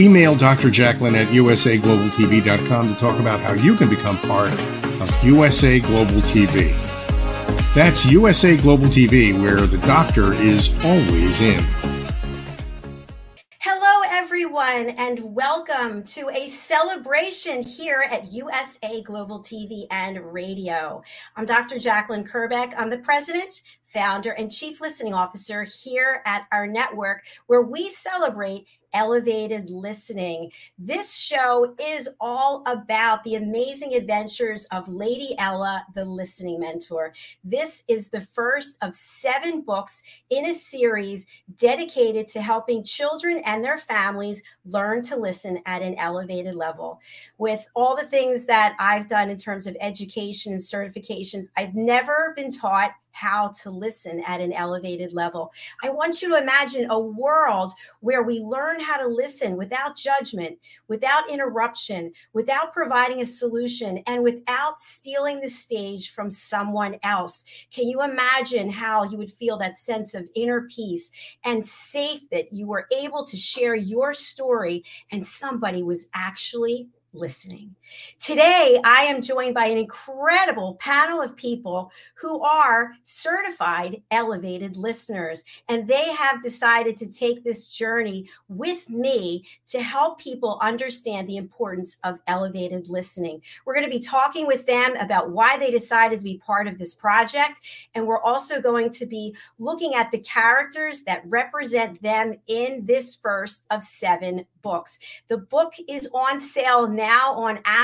Email Dr. Jacqueline at usaglobaltv.com to talk about how you can become part of USA Global TV. That's USA Global TV, where the doctor is always in. Hello, everyone, and welcome to a celebration here at USA Global TV and Radio. I'm Dr. Jacqueline Kerbeck. I'm the president, founder, and chief listening officer here at our network, where we celebrate elevated listening. This show is all about the amazing adventures of Lady Ella, the listening mentor. This is the first of seven books in a series dedicated to helping children and their families learn to listen at an elevated level. With all the things that I've done in terms of education and certifications, I've never been taught how to listen at an elevated level. I want you to imagine a world where we learn how to listen without judgment, without interruption, without providing a solution, and without stealing the stage from someone else. Can you imagine how you would feel that sense of inner peace and safe that you were able to share your story and somebody was actually listening. Today, I am joined by an incredible panel of people who are certified elevated listeners, and they have decided to take this journey with me to help people understand the importance of elevated listening. We're going to be talking with them about why they decided to be part of this project, and we're also going to be looking at the characters that represent them in this first of seven books. The book is on sale now on Amazon,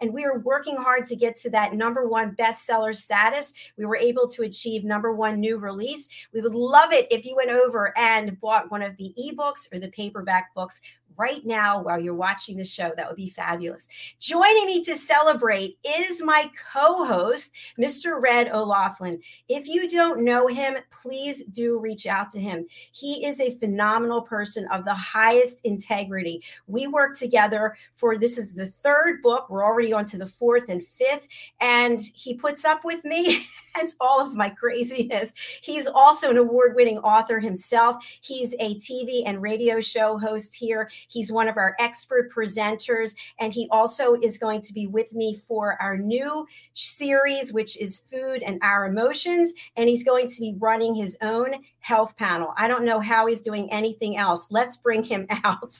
and we are working hard to get to that number one bestseller status. We were able to achieve number one new release. We would love it if you went over and bought one of the ebooks or the paperback books right now while you're watching the show. That would be fabulous. Joining me to celebrate is my co host, Mr. Red O'Laughlin. If you don't know him, please do reach out to him. He is a phenomenal person of the highest integrity. We work together for this is the third book. We're already on to the fourth and fifth, and he puts up with me. and all of my craziness. He's also an award winning author himself. He's a TV and radio show host here. He's one of our expert presenters, and he also is going to be with me for our new series, which is Food and Our Emotions. And he's going to be running his own health panel. I don't know how he's doing anything else. Let's bring him out.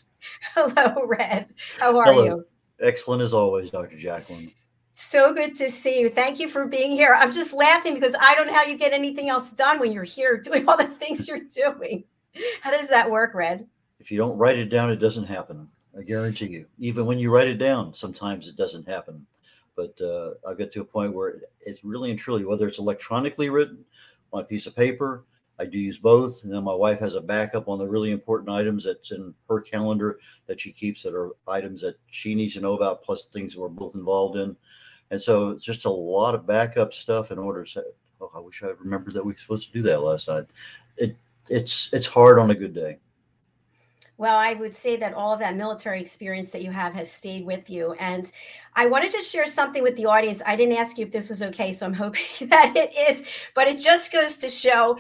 Hello, Red. How are Hello. you? Excellent as always, Dr. Jacqueline. So good to see you. Thank you for being here. I'm just laughing because I don't know how you get anything else done when you're here doing all the things you're doing. How does that work, Red? If you don't write it down, it doesn't happen. I guarantee you. Even when you write it down, sometimes it doesn't happen. But uh, I get to a point where it's really and truly, whether it's electronically written on a piece of paper, I do use both. And then my wife has a backup on the really important items that's in her calendar that she keeps that are items that she needs to know about, plus things that we're both involved in. And so it's just a lot of backup stuff in order to say, oh, I wish I remembered that we were supposed to do that last night. It it's it's hard on a good day. Well, I would say that all of that military experience that you have has stayed with you. And I want to share something with the audience. I didn't ask you if this was okay, so I'm hoping that it is, but it just goes to show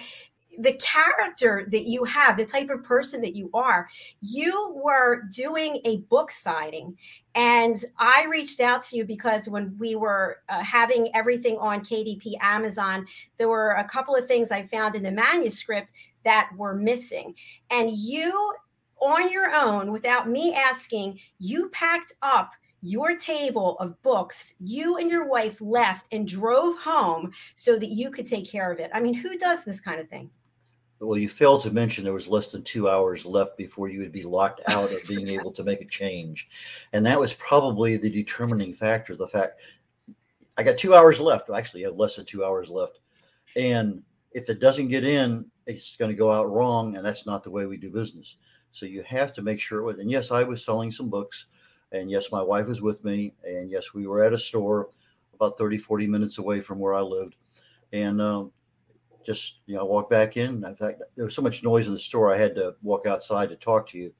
the character that you have, the type of person that you are. You were doing a book signing, and I reached out to you because when we were uh, having everything on KDP Amazon, there were a couple of things I found in the manuscript that were missing. And you, on your own, without me asking, you packed up your table of books you and your wife left and drove home so that you could take care of it. I mean, who does this kind of thing? Well, you failed to mention there was less than two hours left before you would be locked out of being able to make a change. And that was probably the determining factor. The fact I got two hours left. I Actually, have less than two hours left. And if it doesn't get in, it's going to go out wrong. And that's not the way we do business. So you have to make sure. It was. And yes, I was selling some books. And yes, my wife was with me. And yes, we were at a store about 30, 40 minutes away from where I lived. And um, just, you know, walk back in. In fact, there was so much noise in the store, I had to walk outside to talk to you.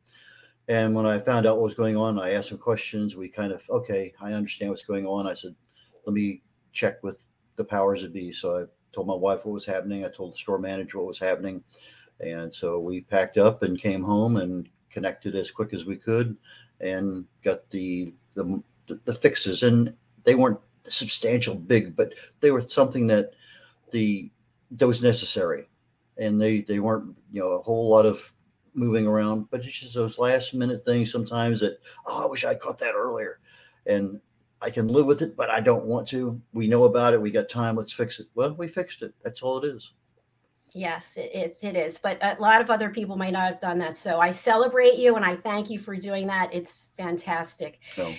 And when I found out what was going on, I asked some questions. We kind of, okay, I understand what's going on. I said, let me check with the powers that be. So I told my wife what was happening. I told the store manager what was happening. And so we packed up and came home and connected as quick as we could and got the the, the fixes. And they weren't substantial big, but they were something that the that was necessary. And they they weren't, you know, a whole lot of moving around, but it's just those last minute things sometimes that, oh, I wish I caught that earlier. And I can live with it, but I don't want to. We know about it. We got time. Let's fix it. Well, we fixed it. That's all it is. Yes, it, it, it is. But a lot of other people might not have done that. So I celebrate you and I thank you for doing that. It's fantastic. No.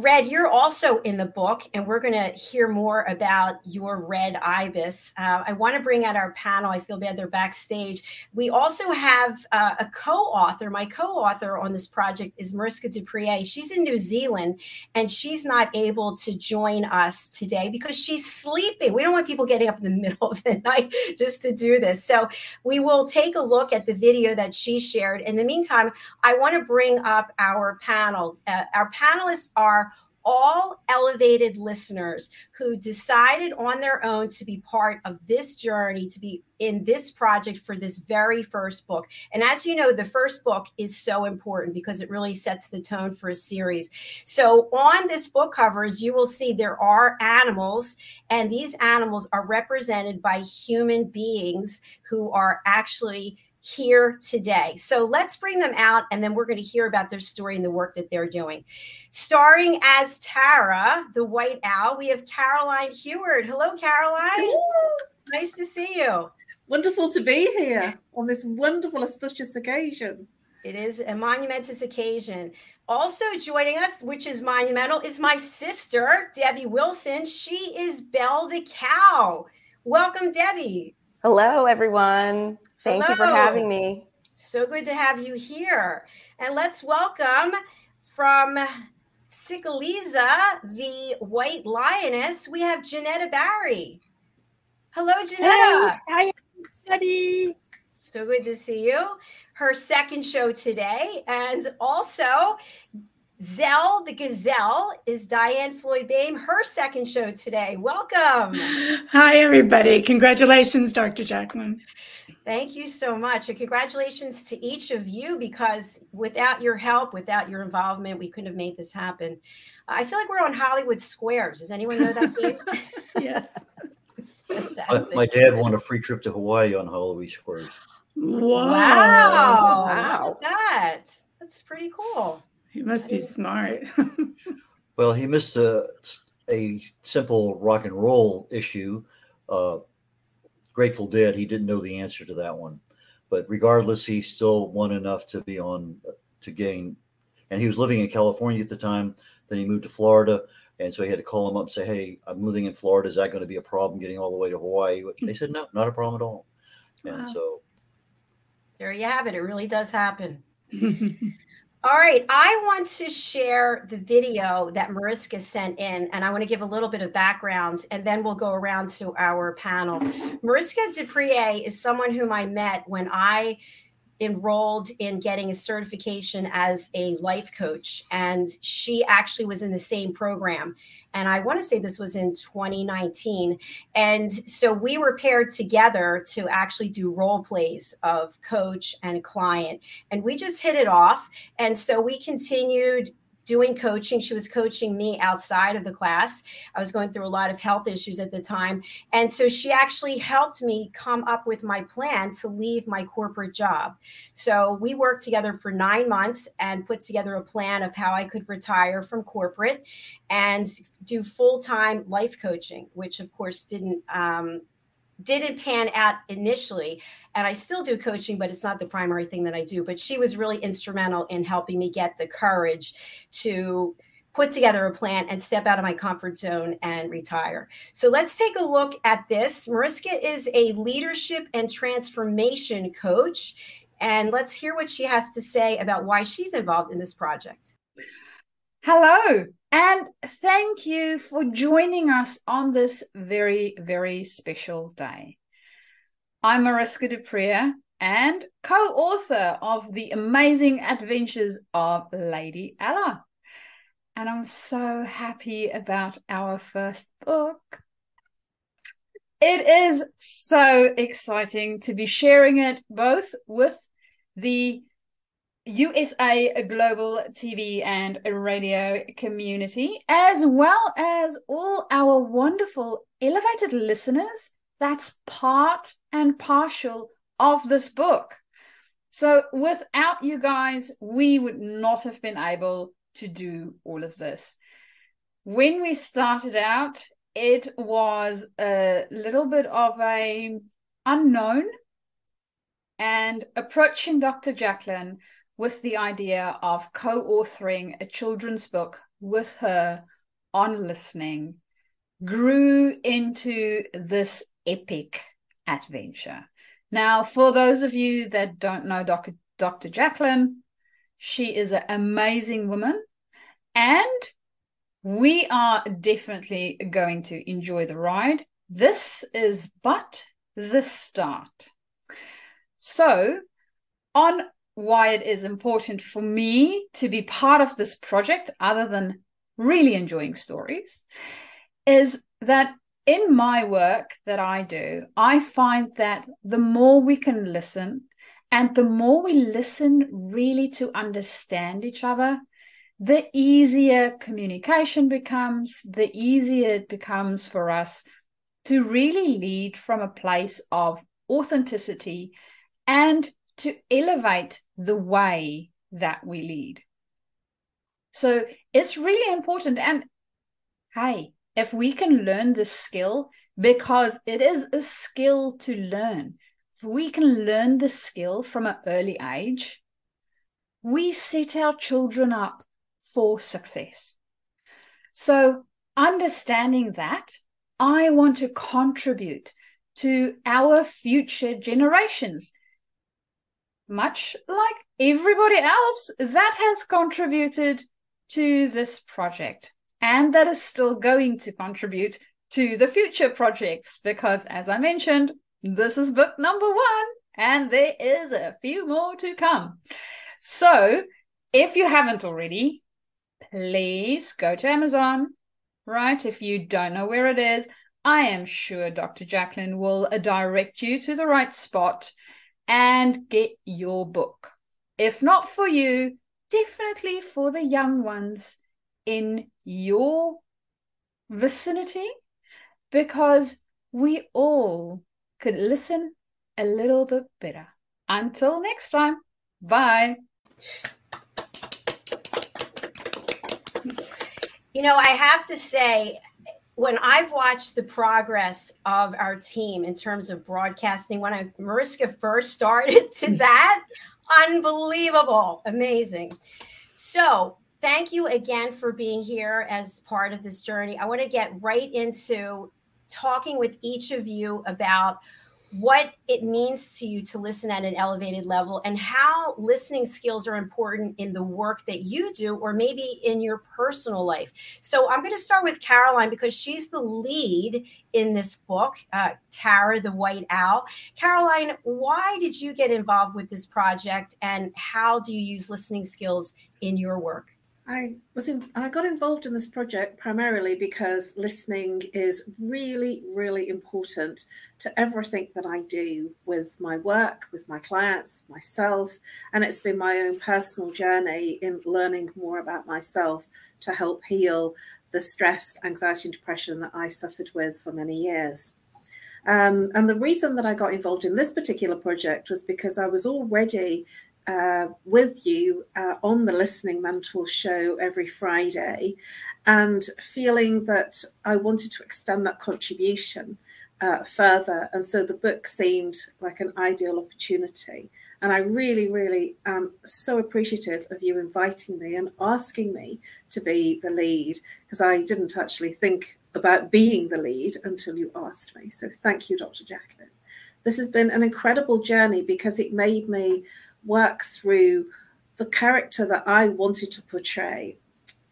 Red, you're also in the book, and we're going to hear more about your red ibis. Uh, I want to bring out our panel. I feel bad they're backstage. We also have uh, a co author. My co author on this project is Mariska du Preez. She's in New Zealand, and she's not able to join us today because she's sleeping. We don't want people getting up in the middle of the night just to do this. So we will take a look at the video that she shared. In the meantime, I want to bring up our panel. Uh, our panelists are all elevated listeners who decided on their own to be part of this journey, to be in this project for this very first book. And as you know, the first book is so important because it really sets the tone for a series. So on this book covers, you will see there are animals, and these animals are represented by human beings who are actually here today. So let's bring them out and then we're going to hear about their story and the work that they're doing. Starring as Tara, the white owl, we have Caroline Heward. Hello, Caroline. Hello. Nice to see you. Wonderful to be here on this wonderful, auspicious occasion. It is a monumentous occasion. Also joining us, which is monumental, is my sister, Debbie Wilson. She is Belle the cow. Welcome, Debbie. Hello, everyone. Thank Hello. you for having me. So good to have you here. And let's welcome from Sikaliza, the white lioness, we have Janetta Barry. Hello, Janetta. Hey, hi, everybody. So good to see you. Her second show today. And also, Zell the Gazelle is Diane Floyd Bame, her second show today. Welcome. Hi, everybody. Congratulations, Dr. Jacqueline. Thank you so much. And congratulations to each of you because without your help, without your involvement, we couldn't have made this happen. I feel like we're on Hollywood Squares. Does anyone know that game? yes. fantastic. My, my, dad won a free trip to Hawaii on Hollywood Squares. Wow. Wow. wow. that. That's pretty cool. He must be smart. well, he missed a, a simple rock and roll issue. Uh, Grateful Dead, he didn't know the answer to that one. But regardless, he still won enough to be on uh, to gain. And he was living in California at the time. Then he moved to Florida. And so he had to call him up and say, Hey, I'm moving in Florida. Is that going to be a problem getting all the way to Hawaii? They said, No, not a problem at all. And wow. so there you have it. It really does happen. All right, I want to share the video that Mariska sent in, and I want to give a little bit of background, and then we'll go around to our panel. Mariska du Preez is someone whom I met when I enrolled in getting a certification as a life coach and she actually was in the same program. And i want to say this was in 2019 and so we were paired together to actually do role plays of coach and client. And we just hit it off. And so we continued doing coaching. She was coaching me outside of the class. I was going through a lot of health issues at the time. And so she actually helped me come up with my plan to leave my corporate job. So we worked together for nine months and put together a plan of how I could retire from corporate and do full time life coaching, which of course didn't. Um, didn't pan out initially and i still do coaching but it's not the primary thing that i do but she was really instrumental in helping me get the courage to put together a plan and step out of my comfort zone and retire. So let's take a look at this. Mariska is a leadership and transformation coach and let's hear what she has to say about why she's involved in this project Hello, and thank you for joining us on this very, very special day. I'm Mariska du Preez and co author of The Amazing Adventures of Lady Ella. And I'm so happy about our first book. It is so exciting to be sharing it both with the USA Global TV and Radio community, as well as all our wonderful elevated listeners. That's part and partial of this book. So, without you guys, we would not have been able to do all of this. When we started out, it was a little bit of a unknown and approaching Dr. Jacqueline with the idea of co authoring a children's book with her on listening grew into this epic adventure. Now, for those of you that don't know Dr. Dr. Jacqueline, she is an amazing woman and we are definitely going to enjoy the ride. This is but the start. So, on why it is important for me to be part of this project, other than really enjoying stories, is that in my work that I do, I find that the more we can listen and the more we listen really to understand each other, the easier communication becomes, the easier it becomes for us to really lead from a place of authenticity and to elevate the way that we lead. So it's really important. And hey, if we can learn this skill, because it is a skill to learn, if we can learn the skill from an early age, we set our children up for success. So, understanding that, I want to contribute to our future generations much like everybody else that has contributed to this project and that is still going to contribute to the future projects because, as I mentioned, this is book number one and there is a few more to come. So, if you haven't already, please go to Amazon, right? If you don't know where it is, I am sure Dr. Jacqueline will direct you to the right spot and get your book. If not for you, definitely for the young ones in your vicinity, because we all could listen a little bit better. Until next time, bye. You know, I have to say, when I've watched the progress of our team in terms of broadcasting, when I Mariska first started to mm. that, unbelievable, amazing. So thank you again for being here as part of this journey. I want to get right into talking with each of you about what it means to you to listen at an elevated level and how listening skills are important in the work that you do or maybe in your personal life. So I'm going to start with Caroline because she's the lead in this book, uh, Tara the White Owl. Caroline, why did you get involved with this project and how do you use listening skills in your work? I was in, I got involved in this project primarily because listening is really, really important to everything that I do with my work, with my clients, myself, and it's been my own personal journey in learning more about myself to help heal the stress, anxiety, and depression that I suffered with for many years. Um, and the reason that I got involved in this particular project was because I was already uh, with you uh, on the Listening Mentor show every Friday and feeling that I wanted to extend that contribution uh, further. And so the book seemed like an ideal opportunity. And I really, really am so appreciative of you inviting me and asking me to be the lead because I didn't actually think about being the lead until you asked me. So thank you, Dr. Jacqueline. This has been an incredible journey because it made me work through the character that I wanted to portray.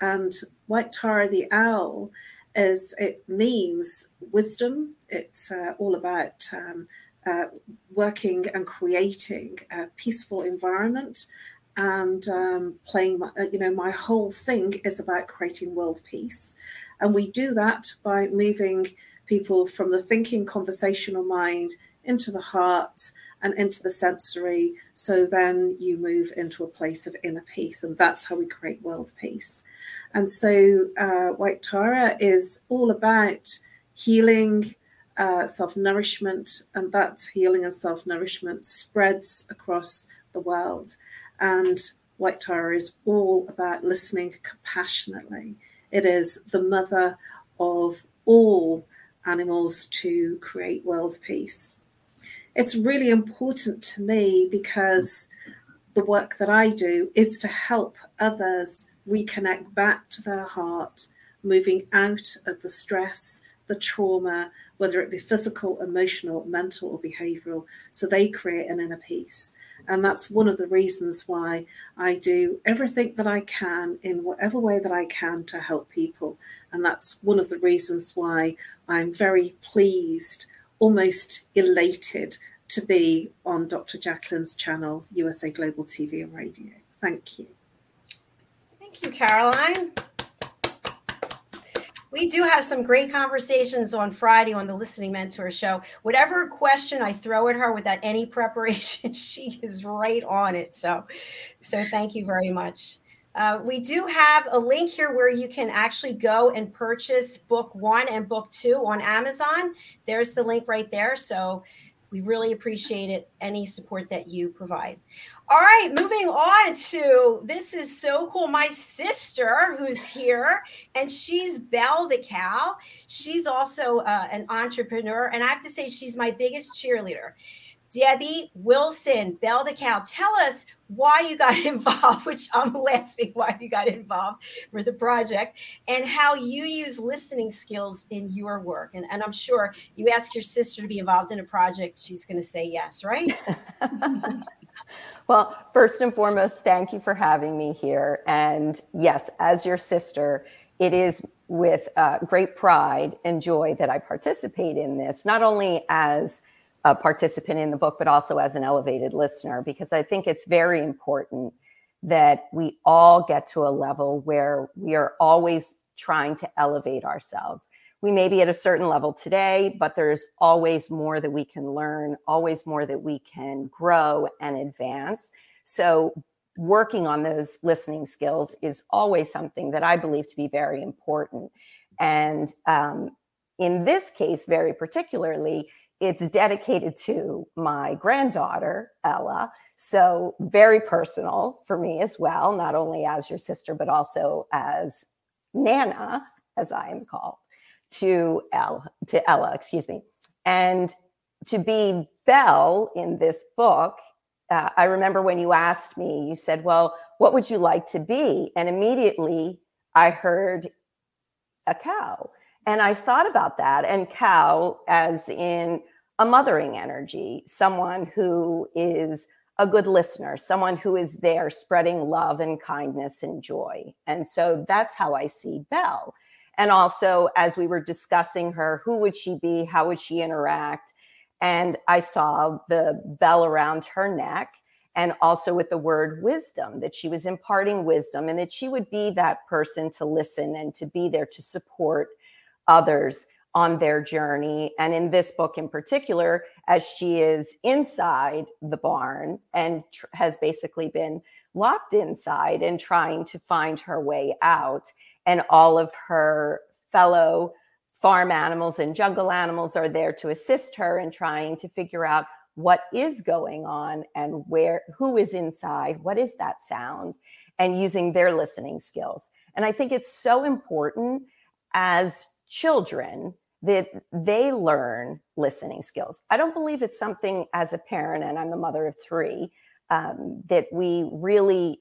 And White Tara the owl is it means wisdom. It's uh, all about um, uh, working and creating a peaceful environment and um, playing my, you know my whole thing is about creating world peace and we do that by moving people from the thinking conversational mind into the heart and into the sensory so then you move into a place of inner peace and that's how we create world peace and so uh, white tara is all about healing uh, self nourishment, and that healing and self nourishment spreads across the world. And White Tara is all about listening compassionately. It is the mother of all animals to create world peace. It's really important to me because the work that I do is to help others reconnect back to their heart, moving out of the stress, the trauma, whether it be physical, emotional, mental, or behavioral. So they create an inner peace. And that's one of the reasons why I do everything that I can in whatever way that I can to help people. And that's one of the reasons why I'm very pleased, almost elated to be on Dr. Jacqueline's channel, USA Global TV and Radio. Thank you. Thank you, Caroline. We do have some great conversations on Friday on the Listening Mentor Show. Whatever question I throw at her without any preparation, she is right on it. So, so thank you very much. Uh, we do have a link here where you can actually go and purchase book one and book two on Amazon. There's the link right there. So we really appreciate it, any support that you provide. All right, moving on to this is so cool. My sister, who's here, and she's Belle the cow. She's also uh, an entrepreneur, and I have to say, she's my biggest cheerleader. Debbie Wilson, Belle the cow, tell us why you got involved, which I'm laughing why you got involved for the project, and how you use listening skills in your work. And, and I'm sure you ask your sister to be involved in a project, she's going to say yes, right? Well, first and foremost, thank you for having me here. And yes, as your sister, it is with uh, great pride and joy that I participate in this, not only as a participant in the book, but also as an elevated listener, because I think it's very important that we all get to a level where we are always trying to elevate ourselves we may be at a certain level today, but there's always more that we can learn, always more that we can grow and advance. So, working on those listening skills is always something that I believe to be very important. And um, in this case, very particularly, it's dedicated to my granddaughter, Ella. So, very personal for me as well, not only as your sister, but also as Nana, as I am called to El to Ella, excuse me, and to be Belle in this book. Uh, I remember when you asked me, you said, "Well, what would you like to be?" And immediately I heard a cow, and I thought about that. And cow, as in a mothering energy, someone who is a good listener, someone who is there spreading love and kindness and joy. And so that's how I see Belle. And also, as we were discussing her, who would she be? How would she interact? And I saw the bell around her neck and also with the word wisdom, that she was imparting wisdom and that she would be that person to listen and to be there to support others on their journey. And in this book in particular, as she is inside the barn and tr- has basically been locked inside and trying to find her way out and all of her fellow farm animals and jungle animals are there to assist her in trying to figure out what is going on and where who is inside what is that sound and using their listening skills and i think it's so important as children that they learn listening skills. I don't believe it's something as a parent and i'm the mother of three um, that we really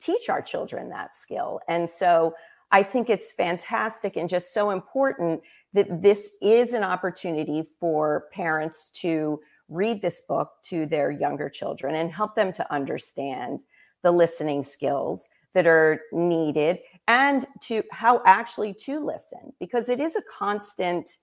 teach our children that skill. And so I think it's fantastic and just so important that this is an opportunity for parents to read this book to their younger children and help them to understand the listening skills that are needed and to how actually to listen because it is a constant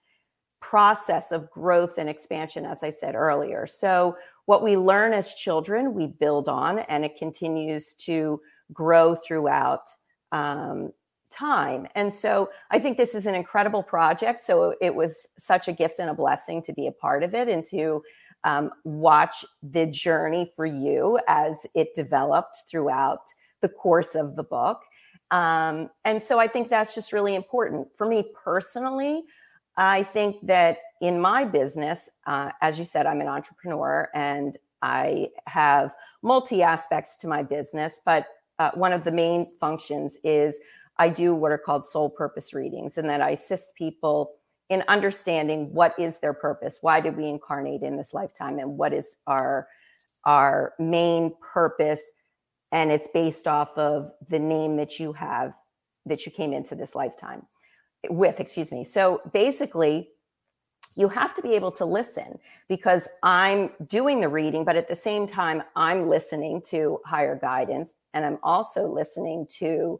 process of growth and expansion as i said earlier. So what we learn as children we build on and it continues to grow throughout um, time. And so i think this is an incredible project. So it was such a gift and a blessing to be a part of it and to um, watch the journey for you as it developed throughout the course of the book um, and so I think that's just really important. For me personally, I think that in my business, uh, as you said, I'm an entrepreneur and I have multi aspects to my business, but uh, one of the main functions is I do what are called soul purpose readings, and that I assist people in understanding what is their purpose, why did we incarnate in this lifetime, and what is our our main purpose and it's based off of the name that you have that you came into this lifetime with excuse me. So basically you have to be able to listen because i'm doing the reading but at the same time i'm listening to higher guidance and i'm also listening to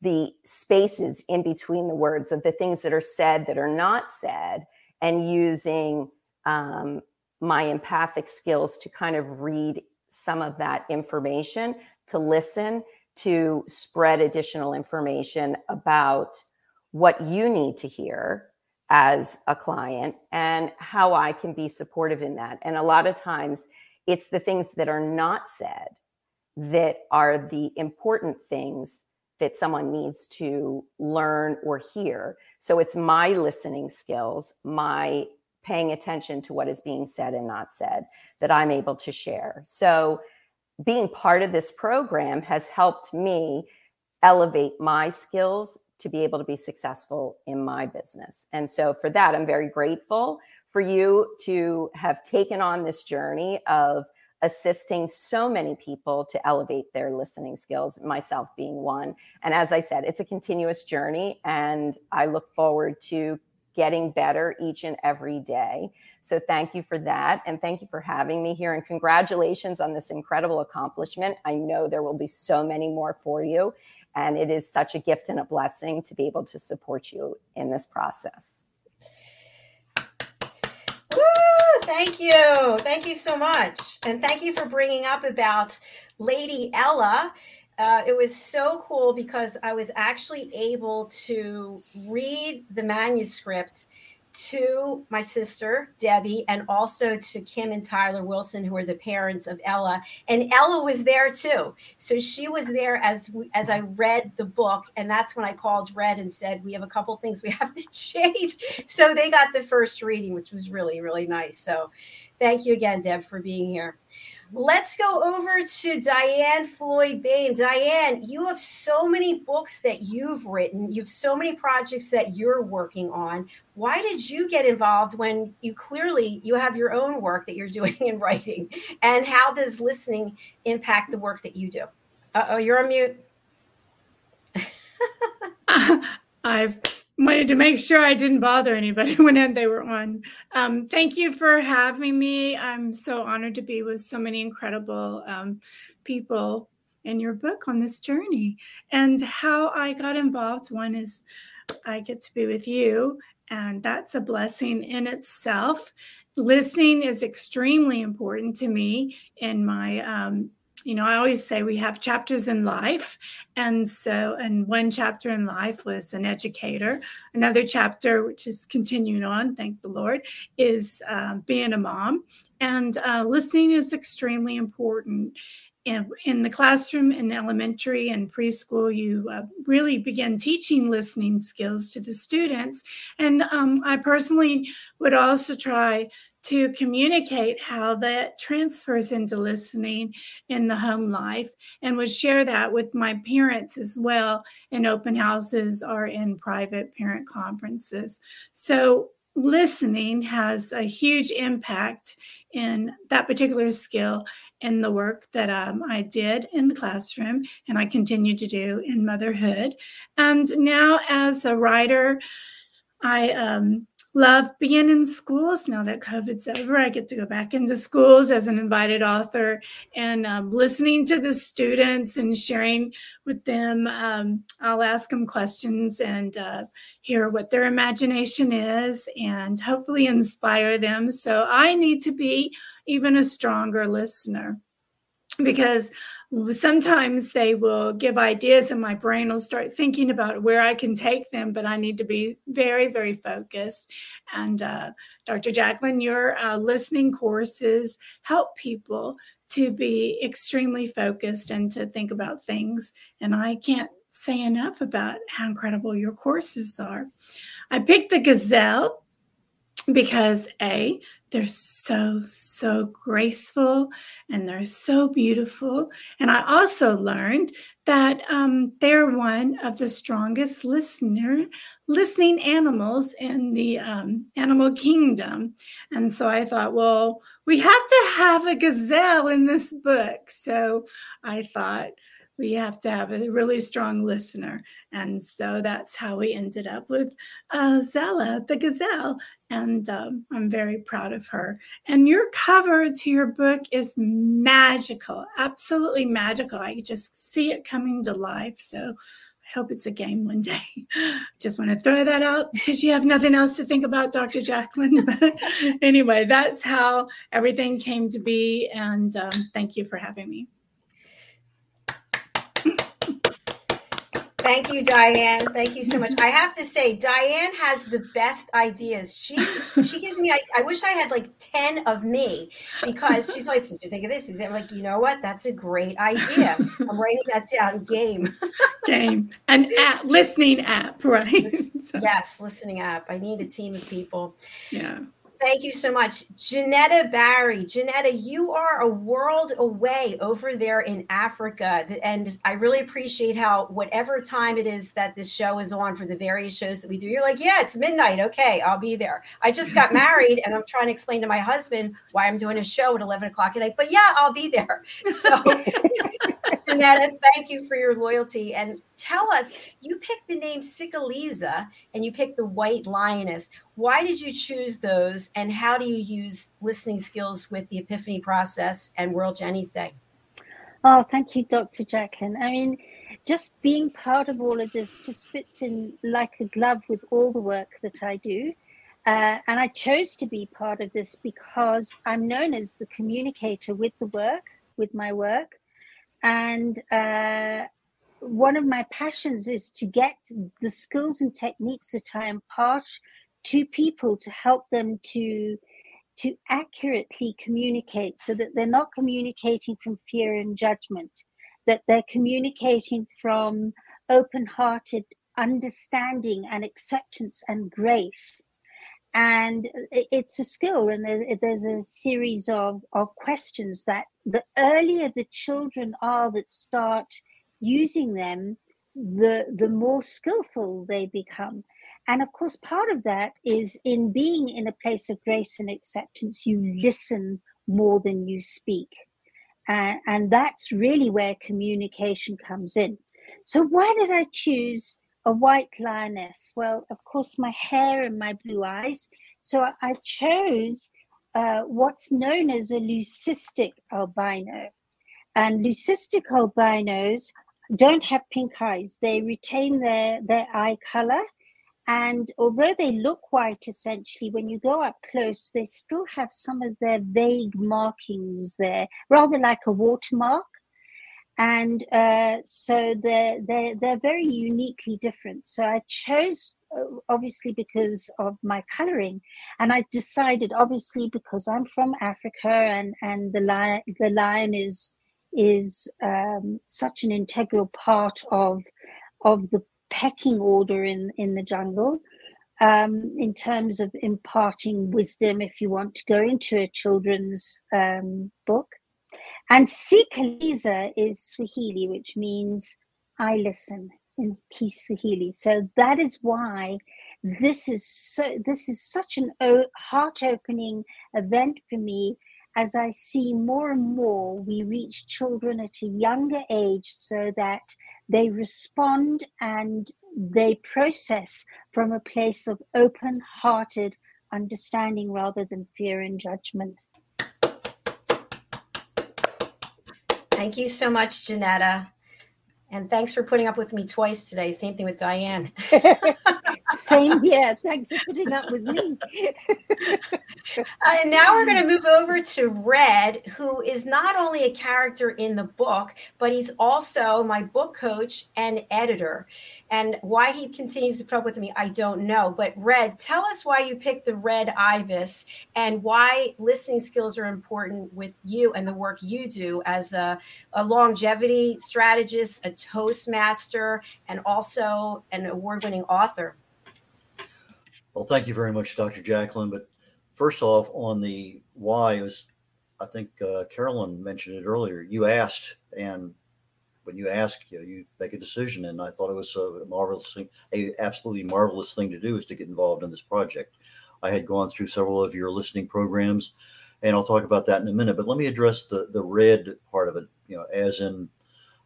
the spaces in between the words of the things that are said that are not said and using um, my empathic skills to kind of read some of that information to listen, to spread additional information about what you need to hear as a client and how I can be supportive in that. And a lot of times it's the things that are not said that are the important things that someone needs to learn or hear. So it's my listening skills, my paying attention to what is being said and not said that I'm able to share. So being part of this program has helped me elevate my skills to be able to be successful in my business. And so for that, I'm very grateful for you to have taken on this journey of assisting so many people to elevate their listening skills, myself being one. And as I said, it's a continuous journey, and I look forward to getting better each and every day. So thank you for that. And thank you for having me here. And congratulations on this incredible accomplishment. I know there will be so many more for you. And it is such a gift and a blessing to be able to support you in this process. Woo, thank you. Thank you so much. And thank you for bringing up about Lady Ella. Uh, it was so cool because I was actually able to read the manuscript to my sister Debbie and also to Kim and Tyler Wilson who are the parents of Ella. And Ella was there too. So she was there as as I read the book and that's when I called Red and said we have a couple things we have to change. So they got the first reading which was really really nice. So thank you again Deb for being here Let's go over to Diane Floyd Bain. Diane, you have so many books that you've written. You have so many projects that you're working on. Why did you get involved when you clearly you have your own work that you're doing and writing? And how does listening impact the work that you do? Uh oh, you're on mute. I've wanted to make sure I didn't bother anybody when they were on. Um, thank you for having me. I'm so honored to be with so many incredible um, people in your book on this journey. And how I got involved one is I get to be with you, and that's a blessing in itself. Listening is extremely important to me in my um, you know, I always say we have chapters in life. And so, and one chapter in life was an educator. Another chapter, which is continuing on, thank the Lord, is uh, being a mom. And uh, listening is extremely important. In, in the classroom in elementary and preschool, you uh, really begin teaching listening skills to the students. And um, I personally would also try to communicate how that transfers into listening in the home life and would share that with my parents as well in open houses or in private parent conferences. So, listening has a huge impact in that particular skill in the work that um, I did in the classroom and I continue to do in motherhood. And now, as a writer, I um, love being in schools now that COVID's over. I get to go back into schools as an invited author and um, listening to the students and sharing with them. Um, I'll ask them questions and uh, hear what their imagination is and hopefully inspire them. So I need to be even a stronger listener because sometimes they will give ideas and my brain will start thinking about where I can take them, but I need to be very, very focused. And uh, Dr. Jacqueline, your uh, listening courses help people to be extremely focused and to think about things. And I can't say enough about how incredible your courses are. I picked the Gazelle because A, they're so, so graceful and they're so beautiful. And I also learned that um, they're one of the strongest listener listening animals in the um, animal kingdom. And so I thought, well, we have to have a gazelle in this book. So I thought, we have to have a really strong listener. And so that's how we ended up with uh, Zella, the gazelle. And um, I'm very proud of her. And your cover to your book is magical, absolutely magical. I just see it coming to life. So I hope it's a game one day. Just want to throw that out because you have nothing else to think about, Dr. Jacqueline. But anyway, that's how everything came to be. And um, thank you for having me. Thank you, Diane. Thank you so much. I have to say, Diane has the best ideas. She she gives me. I, I wish I had like ten of me because she's always. Did you think of this? I'm like, you know what? That's a great idea. I'm writing that down. Game. Game. An app, listening app, right? Yes, listening app. I need a team of people. Yeah. Thank you so much. Janetta Barry. Janetta, you are a world away over there in Africa. And I really appreciate how, whatever time it is that this show is on for the various shows that we do, you're like, yeah, it's midnight. Okay, I'll be there. I just got married and I'm trying to explain to my husband why I'm doing a show at 11 o'clock at night. But yeah, I'll be there. So, Janetta, thank you for your loyalty. And tell us, you picked the name Sikaliza and you picked the white lioness. Why did you choose those, and how do you use listening skills with the epiphany process and World Jenny Say? Oh, thank you, Dr. Jacqueline. I mean, just being part of all of this just fits in like a glove with all the work that I do. Uh, and I chose to be part of this because I'm known as the communicator with the work, with my work. And uh, one of my passions is to get the skills and techniques that I impart to people to help them to to accurately communicate so that they're not communicating from fear and judgment that they're communicating from open-hearted understanding and acceptance and grace and it's a skill and there's, a series of, of questions that the earlier the children are that start using them the the more skillful they become and of course, part of that is in being in a place of grace and acceptance, you listen more than you speak. Uh, and that's really where communication comes in. So, why did I choose a white lioness? Well, of course, my hair and my blue eyes. So, I chose uh, what's known as a leucistic albino. And leucistic albinos don't have pink eyes, they retain their, their eye color and although they look white essentially, when you go up close, they still have some of their vague markings there, rather like a watermark. And uh, so they're, they're, they're very uniquely different. So I chose, uh, obviously, because of my coloring. And I decided, obviously, because I'm from Africa and, and the, lion, the lion is, is um, such an integral part of, of the pecking order in, in the jungle um, in terms of imparting wisdom if you want to go into a children's um, book. And Sikaliza is Swahili, which means I listen in Kiswahili. So that is why this is so this is such an heart opening event for me as I see more and more we reach children at a younger age so that they respond and they process from a place of open hearted understanding rather than fear and judgment. Thank you so much, Janetta. And thanks for putting up with me twice today. Same thing with Diane. Same here. Thanks for putting up with me. uh, and now we're going to move over to Red, who is not only a character in the book, but he's also my book coach and editor. And why he continues to put up with me, I don't know. But Red, tell us why you picked the Red Ibis and why listening skills are important with you and the work you do as a, a longevity strategist, a Toastmaster, and also an award winning author. Well, thank you very much, Dr. Jacqueline. But first off, on the why, was I think uh, Carolyn mentioned it earlier. You asked, and when you ask, you, know, you make a decision. And I thought it was a marvelous thing, a absolutely marvelous thing to do is to get involved in this project. I had gone through several of your listening programs, and I'll talk about that in a minute. But let me address the the red part of it. You know, as in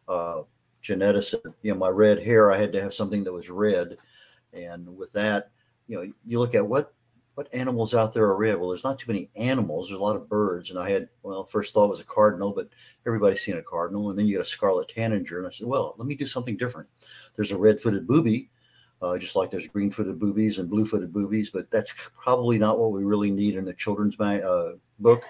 uh, you know, my red hair, I had to have something that was red. And with that, you know, you look at what what animals out there are red. Well, there's not too many animals. There's a lot of birds. And I had, well, first thought was a cardinal, but everybody's seen a cardinal. And then you got a scarlet tanager. And I said, well, let me do something different. There's a red-footed booby, uh, just like there's green-footed boobies and blue-footed boobies, but that's probably not what we really need in a children's uh, book.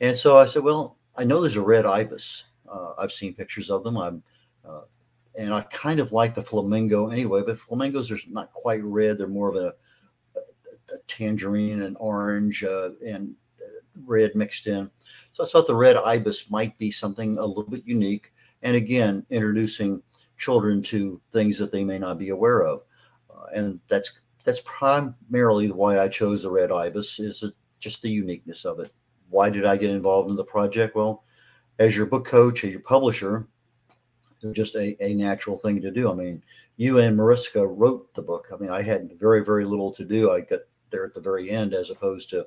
And so I said, well, I know there's a red ibis. Uh, I've seen pictures of them. I'm uh, and I kind of like the flamingo anyway, but flamingos are not quite red. They're more of a, a, a tangerine and orange uh, and red mixed in. So I thought the red ibis might be something a little bit unique. And again, introducing children to things that they may not be aware of. Uh, and that's that's primarily why I chose the red ibis is it, just the uniqueness of it. Why did I get involved in the project? Well, as your book coach, as your publisher, just a, a natural thing to do. I mean, you and Mariska wrote the book. I mean, I had very, very little to do. I got there at the very end, as opposed to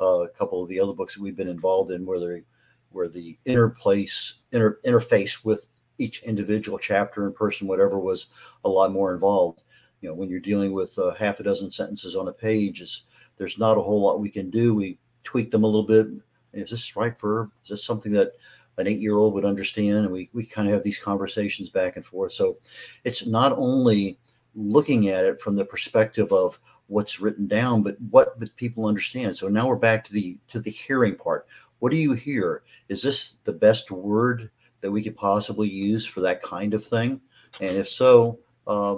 uh, a couple of the other books that we've been involved in, where they where the interplace inter, interface with each individual chapter and person, whatever, was a lot more involved. You know, when you're dealing with uh, half a dozen sentences on a page, is there's not a whole lot we can do. We tweak them a little bit. Is this right verb? Is this something that an eight year old would understand. And we, we kind of have these conversations back and forth. So it's not only looking at it from the perspective of what's written down, but what but people understand. So now we're back to the to the hearing part. What do you hear? Is this the best word that we could possibly use for that kind of thing? And if so, uh,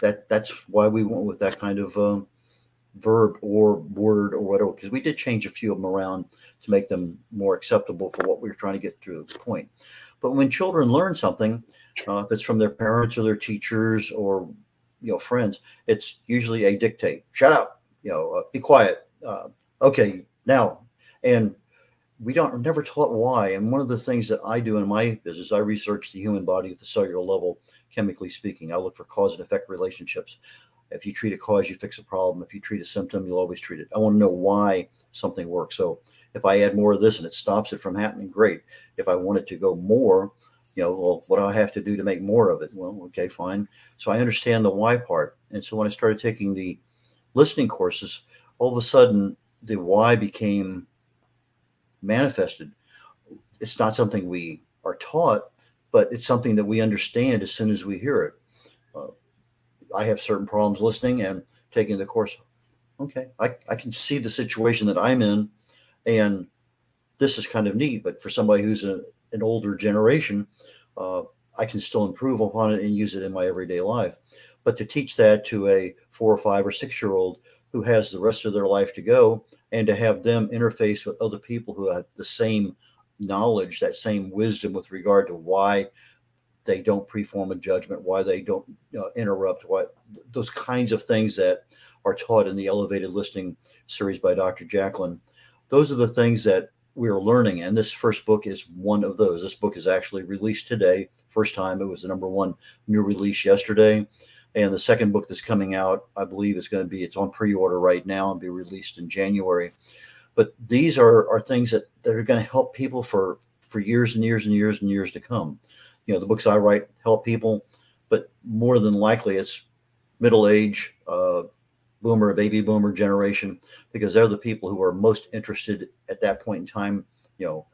that that's why we went with that kind of um, verb or word or whatever, because we did change a few of them around to make them more acceptable for what we were trying to get through the point. But when children learn something, uh, if it's from their parents or their teachers or you know friends, it's usually a dictate. Shut up, you know, uh, be quiet. Uh, okay, now, and we don't never taught why. And one of the things that I do in my business, I research the human body at the cellular level, chemically speaking. I look for cause and effect relationships. If you treat a cause, you fix a problem. If you treat a symptom, you'll always treat it. I want to know why something works. So if I add more of this and it stops it from happening, great. If I want it to go more, you know, well, what do I have to do to make more of it? Well, okay, fine. So I understand the why part. And so when I started taking the listening courses, all of a sudden the why became manifested. It's not something we are taught, but it's something that we understand as soon as we hear it. I have certain problems listening and taking the course. Okay, I, I can see the situation that I'm in, and this is kind of neat. But for somebody who's a, an older generation, uh, I can still improve upon it and use it in my everyday life. But to teach that to a four or five or six year old who has the rest of their life to go, and to have them interface with other people who have the same knowledge, that same wisdom with regard to why they don't preform a judgment, why they don't know, interrupt, what those kinds of things that are taught in the elevated listening series by Dr. Jacqueline. Those are the things that we're learning. And this first book is one of those. This book is actually released today. First time it was the number one new release yesterday. And the second book that's coming out, I believe, is going to be it's on pre-order right now and be released in January. But these are, are things that, that are going to help people for for years and years and years and years to come you know the books I write help people. but more than likely it's middle age, uh, boomer, baby boomer generation, because they're the people who are most interested at that point in time. You know,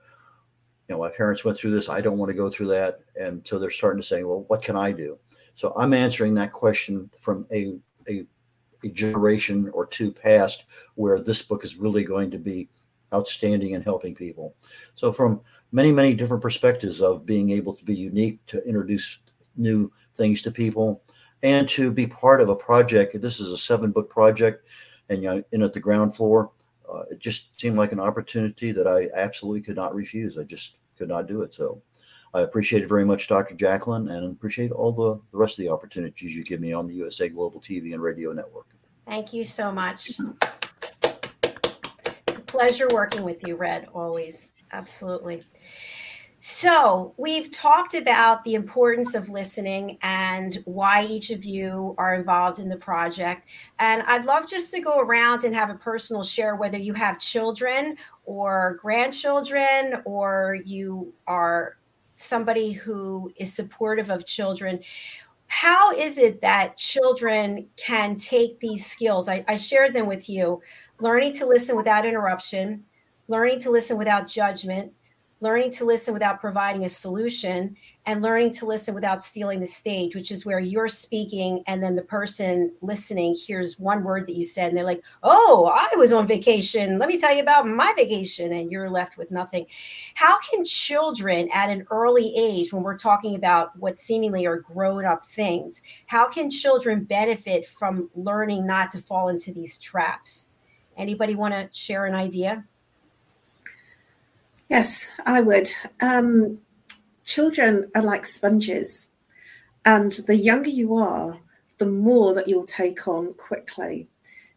you know, my parents went through this. I don't want to go through that, and so they're starting to say, well, what can I do? So I'm answering that question from a a, a generation or two past, where this book is really going to be outstanding in helping people. So from many many different perspectives of being able to be unique to introduce new things to people and to be part of a project. This is a seven book project, and you know, in at the ground floor, uh, it just seemed like an opportunity that I absolutely could not refuse. I just could not do it. So I appreciate it very much, Dr. Jacqueline, and appreciate all the, the rest of the opportunities you give me on the USA Global TV and Radio Network. Thank you so much. It's a pleasure working with you, Red, always. Absolutely. So, we've talked about the importance of listening and why each of you are involved in the project. And I'd love just to go around and have a personal share whether you have children or grandchildren or you are somebody who is supportive of children. How is it that children can take these skills? I, I shared them with you learning to listen without interruption, learning to listen without judgment learning to listen without providing a solution and learning to listen without stealing the stage which is where you're speaking and then the person listening hears one word that you said and they're like oh i was on vacation. Let me tell you about my vacation. And you're left with nothing. How can children at an early age when we're talking about what seemingly are grown up things how can children benefit from learning not to fall into these traps? Anybody want to share an idea Yes, I would. Um, children are like sponges, and the younger you are, the more that you'll take on quickly.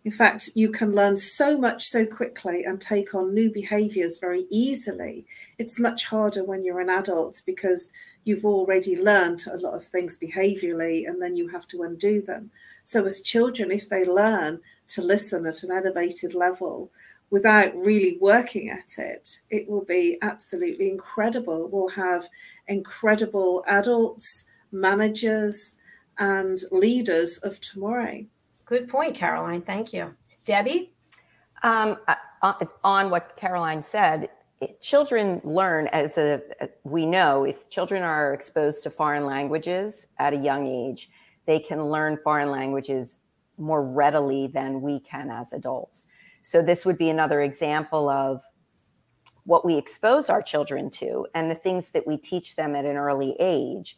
In fact, you can learn so much so quickly and take on new behaviors very easily. It's much harder when you're an adult because you've already learned a lot of things behaviorally and then you have to undo them. So, as children, if they learn to listen at an elevated level, without really working at it, it will be absolutely incredible. We'll have incredible adults, managers, and leaders of tomorrow. Good point, Caroline. Thank you. Debbie? Um, uh, on what Caroline said, children learn as a we know if children are exposed to foreign languages at a young age they can learn foreign languages more readily than we can as adults so this would be another example of what we expose our children to and the things that we teach them at an early age.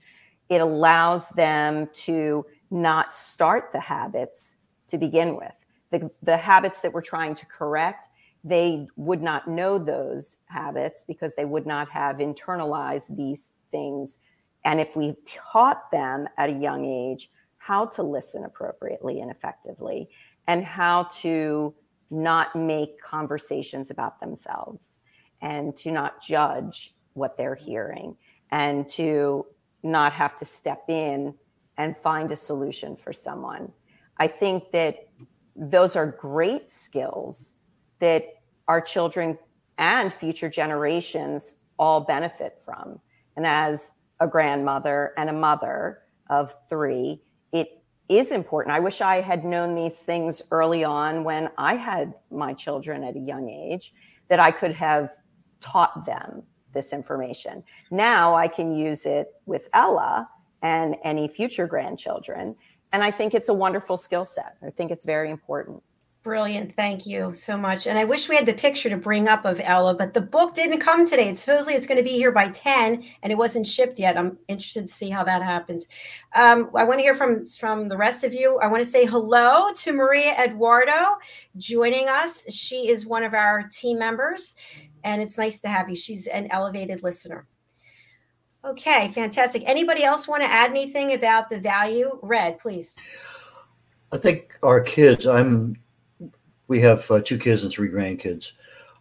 It allows them to not start the habits to begin with. The, the habits that we're trying to correct, they would not know those habits because they would not have internalized these things. And if we taught them at a young age how to listen appropriately and effectively and how to not make conversations about themselves and to not judge what they're hearing and to not have to step in and find a solution for someone. I think that those are great skills that our children and future generations all benefit from. And as a grandmother and a mother of three, is important. I wish I had known these things early on when I had my children at a young age, that I could have taught them this information. Now I can use it with Ella and any future grandchildren. And I think it's a wonderful skill set. I think it's very important. Brilliant. Thank you so much. And I wish we had the picture to bring up of Ella, but the book didn't come today. It's supposedly it's going to be here by 10 and it wasn't shipped yet. I'm interested to see how that happens. Um, I want to hear from, from the rest of you. I want to say hello to Maria Eduardo joining us. She is one of our team members and it's nice to have you. She's an elevated listener. Okay, fantastic. Anybody else want to add anything about the value? Red, please. I think our kids, I'm we have uh, two kids and three grandkids.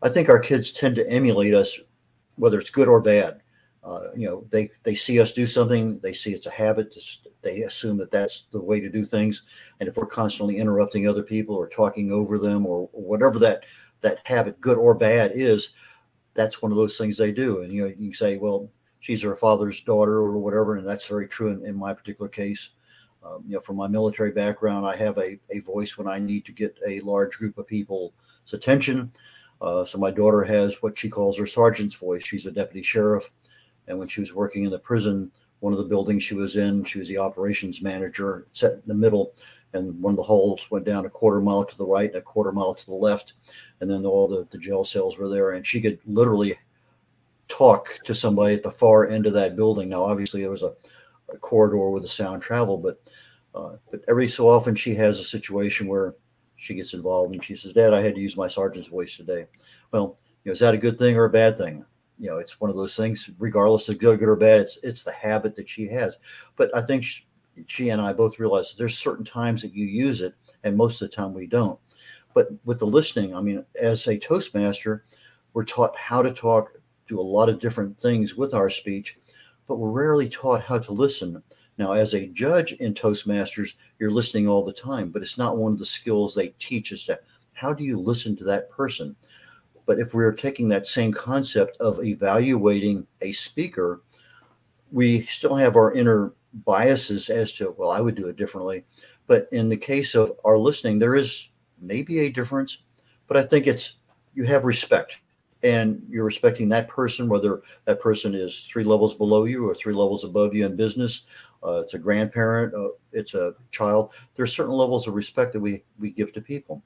I think our kids tend to emulate us, whether it's good or bad. Uh, you know, they they see us do something, they see it's a habit. They assume that that's the way to do things. And if we're constantly interrupting other people or talking over them or, or whatever that that habit, good or bad, is, that's one of those things they do. And you know, you say, well, she's her father's daughter or whatever, and that's very true in, in my particular case. Um, you know, from my military background, I have a, a voice when I need to get a large group of people's attention. Uh, so my daughter has what she calls her sergeant's voice. She's a deputy sheriff, and when she was working in the prison, one of the buildings she was in, she was the operations manager, set in the middle, and one of the halls went down a quarter mile to the right and a quarter mile to the left, and then all the, the jail cells were there, and she could literally talk to somebody at the far end of that building. Now, obviously, there was a, a corridor with the sound travel, but uh, but every so often she has a situation where she gets involved and she says, "Dad, I had to use my sergeant's voice today." Well, you know, is that a good thing or a bad thing? You know, it's one of those things. Regardless of good, good or bad, it's it's the habit that she has. But I think she, she and I both realize that there's certain times that you use it, and most of the time we don't. But with the listening, I mean, as a Toastmaster, we're taught how to talk, do a lot of different things with our speech, but we're rarely taught how to listen. Now, as a judge in Toastmasters, you're listening all the time, but it's not one of the skills they teach us to how do you listen to that person? But if we're taking that same concept of evaluating a speaker, we still have our inner biases as to, well, I would do it differently. But in the case of our listening, there is maybe a difference, but I think it's you have respect and you're respecting that person, whether that person is three levels below you or three levels above you in business. Uh, it's a grandparent, uh, it's a child. There's certain levels of respect that we we give to people,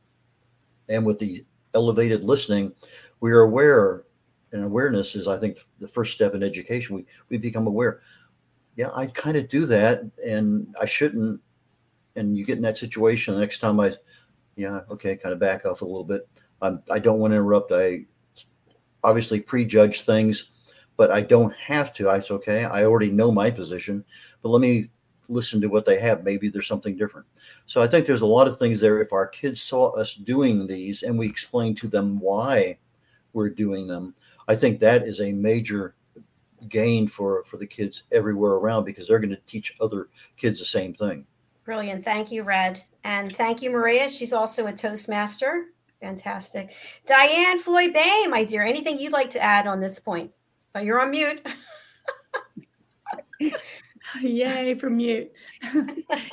and with the elevated listening, we are aware, and awareness is, I think, the first step in education. We we become aware. Yeah, I kind of do that, and I shouldn't. And you get in that situation the next time I, yeah, okay, kind of back off a little bit. I'm, I don't want to interrupt. I obviously prejudge things, but I don't have to. It's okay. I already know my position, but let me listen to what they have. Maybe there's something different. So I think there's a lot of things there. If our kids saw us doing these and we explain to them why we're doing them, I think that is a major gain for for the kids everywhere around because they're going to teach other kids the same thing. Brilliant. Thank you, Red. And thank you, Maria. She's also a Toastmaster. Fantastic. Diane Floyd Bay, my dear, anything you'd like to add on this point? Oh, you're on mute. Yay for mute.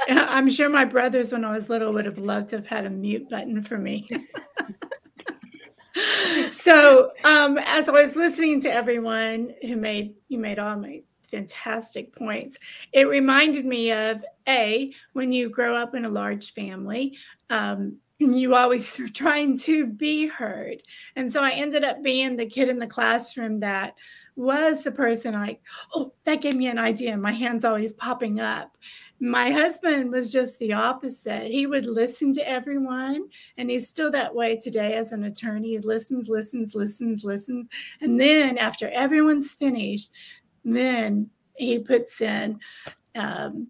I'm sure my brothers, when I was little, would have loved to have had a mute button for me. so, um, as I was listening to everyone who made you made all my fantastic points, it reminded me of a when you grow up in a large family. Um, you always are trying to be heard. And so I ended up being the kid in the classroom that was the person like, oh, that gave me an idea. My hand's always popping up. My husband was just the opposite. He would listen to everyone, and he's still that way today as an attorney. He listens, listens, listens, listens. And then after everyone's finished, then he puts in um,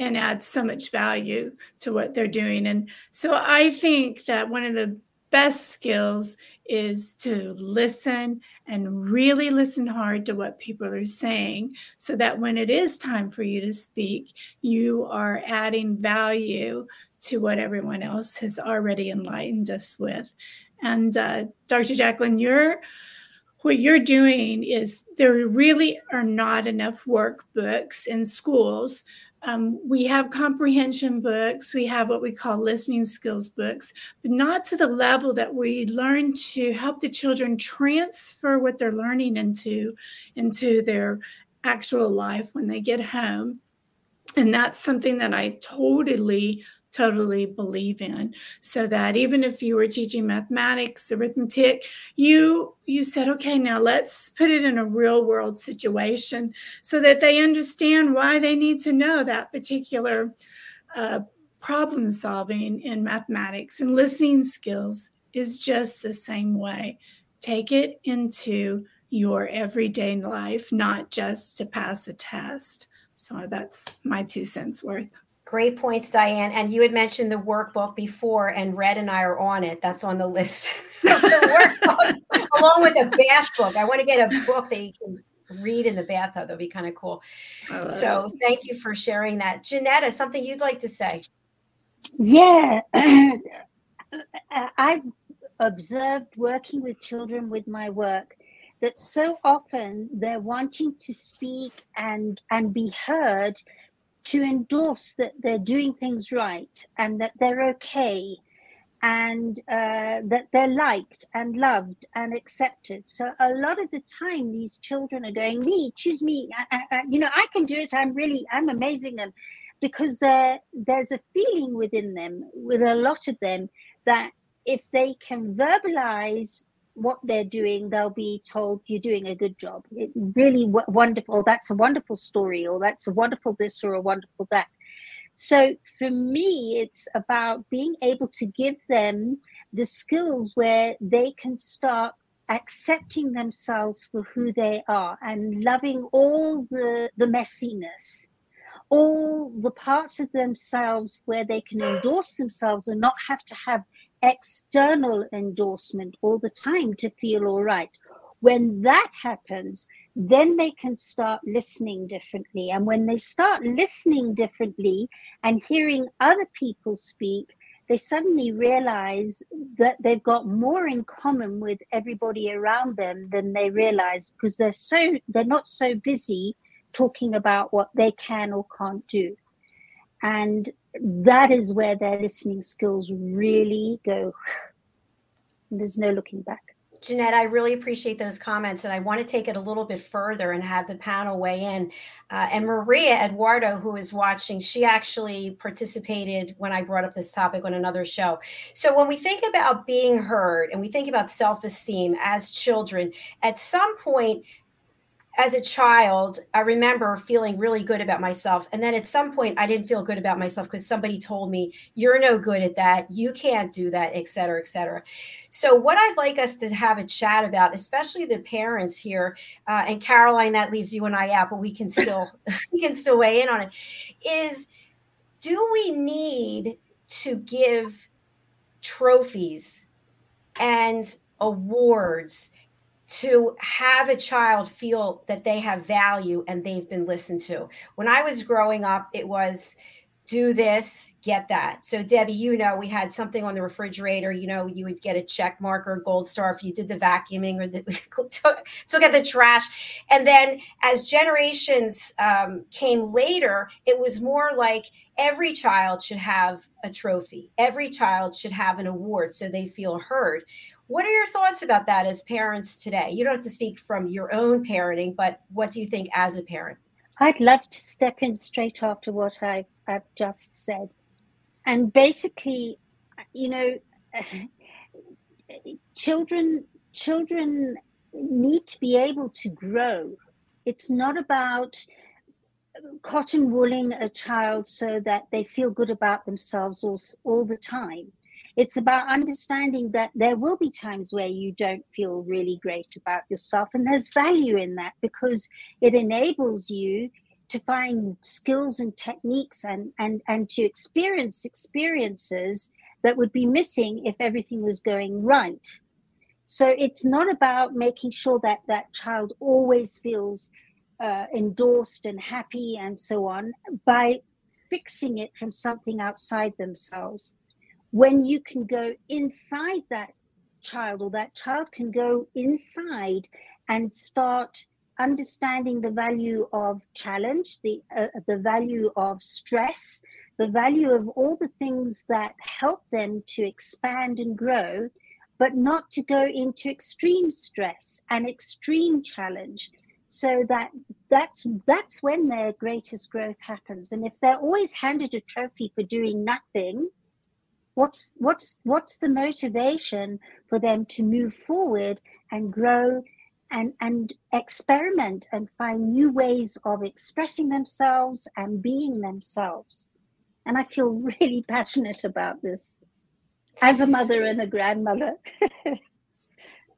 and adds so much value to what they're doing. And so I think that one of the best skills is to listen and really listen hard to what people are saying so that when it is time for you to speak, you are adding value to what everyone else has already enlightened us with. And uh, Dr. Jacqueline, you're what you're doing is there really are not enough workbooks in schools um, we have comprehension books, we have what we call listening skills books, but not to the level that we learn to help the children transfer what they're learning into into their actual life when they get home. And that's something that I totally totally believe in. So that even if you were teaching mathematics arithmetic you you said okay now let's put it in a real world situation so that they understand why they need to know that particular uh, problem solving in mathematics. And listening skills is just the same way. Take it into your everyday life not just to pass a test. So that's my two cents worth Great points, Diane. And you had mentioned the workbook before, and Red and I are on it. That's on the list. the workbook, along with a bath book. I want to get a book that you can read in the bathtub. That'd be kind of cool. So it. thank you for sharing that. Janetta, something you'd like to say? Yeah. I've observed working with children with my work that so often they're wanting to speak and and be heard to endorse that they're doing things right and that they're okay and uh, that they're liked and loved and accepted. So a lot of the time, these children are going, "Me, choose me. I, I, you know, I can do it. I'm really, I'm amazing." And because there's a feeling within them, with a lot of them, that if they can verbalize what they're doing, they'll be told you're doing a good job. It really w- wonderful. That's a wonderful story, or that's a wonderful this, or a wonderful that. So for me, it's about being able to give them the skills where they can start accepting themselves for who they are and loving all the, the messiness, all the parts of themselves where they can endorse themselves and not have to have external endorsement all the time to feel all right. When that happens, then they can start listening differently. And when they start listening differently and hearing other people speak, they suddenly realize that they've got more in common with everybody around them than they realize because they're so they're not so busy talking about what they can or can't do and that is where their listening skills really go there's no looking back Janetta, I really appreciate those comments, and I want to take it a little bit further and have the panel weigh in. Uh, and Maria Eduardo, who is watching, she actually participated when I brought up this topic on another show. So, when we think about being heard and we think about self esteem as children, at some point, as a child, I remember feeling really good about myself. And then at some point, I didn't feel good about myself because somebody told me, You're no good at that. You can't do that, et cetera, et cetera. So, what I'd like us to have a chat about, especially the parents here, uh, and Caroline, that leaves you and I out, but we can still we can still weigh in on it, is do we need to give trophies and awards to have a child feel that they have value and they've been listened to. When I was growing up, it was do this, get that. So, Debbie, you know, we had something on the refrigerator. You know, you would get a check mark or a gold star if you did the vacuuming or the, took, took out the trash. And then as generations um, came later, it was more like every child should have a trophy, every child should have an award so they feel heard. What are your thoughts about that as parents today? You don't have to speak from your own parenting, but what do you think as a parent? I'd love to step in straight after what I've, I've just said. And basically, you know, children children need to be able to grow. It's not about cotton wooling a child so that they feel good about themselves all, all the time. It's about understanding that there will be times where you don't feel really great about yourself. And there's value in that because it enables you to find skills and techniques and, and, and to experience experiences that would be missing if everything was going right. So it's not about making sure that that child always feels uh, endorsed and happy and so on by fixing it from something outside themselves when you can go inside that child or that child can go inside and start understanding the value of challenge the uh, the value of stress the value of all the things that help them to expand and grow but not to go into extreme stress and extreme challenge. So that that's that's when their greatest growth happens. And if they're always handed a trophy for doing nothing what's what's what's the motivation for them to move forward and grow and and experiment and find new ways of expressing themselves and being themselves and i feel really passionate about this as a mother and a grandmother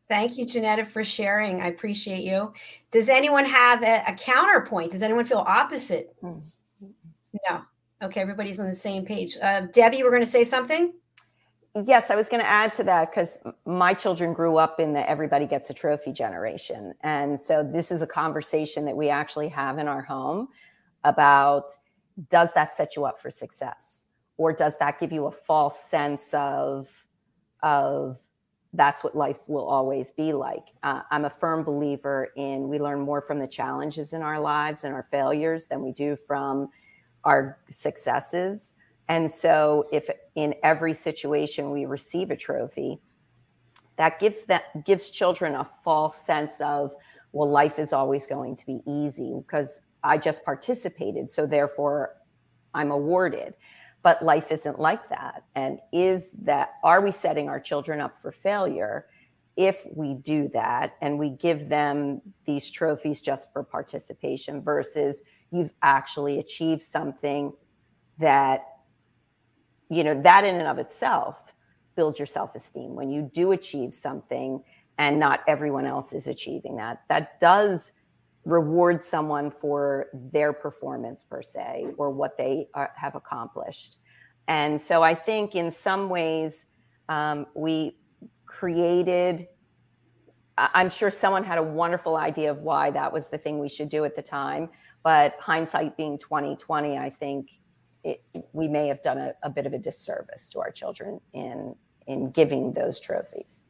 Thank you, Janetta, for sharing. I appreciate you. Does anyone have a, a counterpoint? Does anyone feel opposite? Mm. No. Okay, everybody's on the same page. Uh, Debbie, we're going to say something. Yes, I was going to add to that because my children grew up in the everybody gets a trophy generation. And so this is a conversation that we actually have in our home about does that set you up for success? Or does that give you a false sense of, of that's what life will always be like. Uh, I'm a firm believer in we learn more from the challenges in our lives and our failures than we do from our successes. And so, if in every situation we receive a trophy, that gives that gives children a false sense of, well, life is always going to be easy because I just participated, so therefore I'm awarded but life isn't like that and is that are we setting our children up for failure if we do that and we give them these trophies just for participation versus you've actually achieved something that you know that in and of itself builds your self-esteem when you do achieve something and not everyone else is achieving that that does reward someone for their performance per se or what they are, have accomplished. And so I think in some ways um, we created. I'm sure someone had a wonderful idea of why that was the thing we should do at the time, but hindsight being 2020, I think it, we may have done a, a bit of a disservice to our children in in giving those trophies.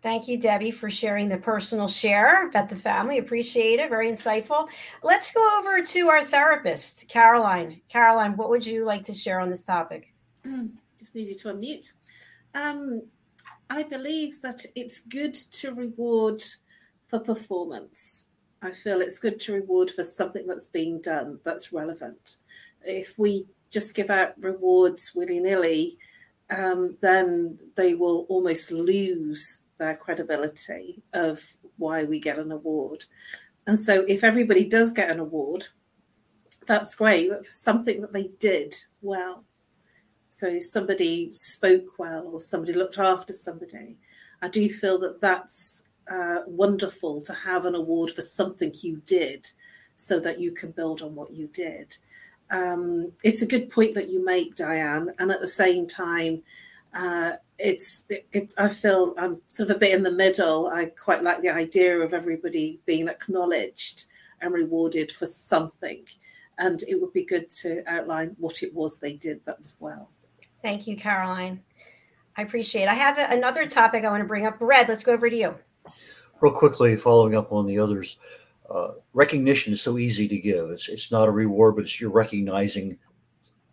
Thank you, Debbie, for sharing the personal share about the family. Appreciate it. Very insightful. Let's go over to our therapist, Caroline. Caroline, what would you like to share on this topic? Just needed to unmute. Um, I believe that it's good to reward for performance. I feel it's good to reward for something that's being done that's relevant. If we just give out rewards willy nilly, um, then they will almost lose their credibility of why we get an award. And so if everybody does get an award, that's great, but for something that they did well. So somebody spoke well or somebody looked after somebody. I do feel that that's uh, wonderful to have an award for something you did so that you can build on what you did. Um, it's a good point that you make, Diane. And at the same time, uh, it's it's I feel I'm sort of a bit in the middle. I quite like the idea of everybody being acknowledged and rewarded for something, and it would be good to outline what it was they did that was well. Thank you, Caroline. I appreciate. it. I have another topic I want to bring up. Red, let's go over to you. Real quickly, following up on the others, uh, recognition is so easy to give. It's it's not a reward, but it's you're recognizing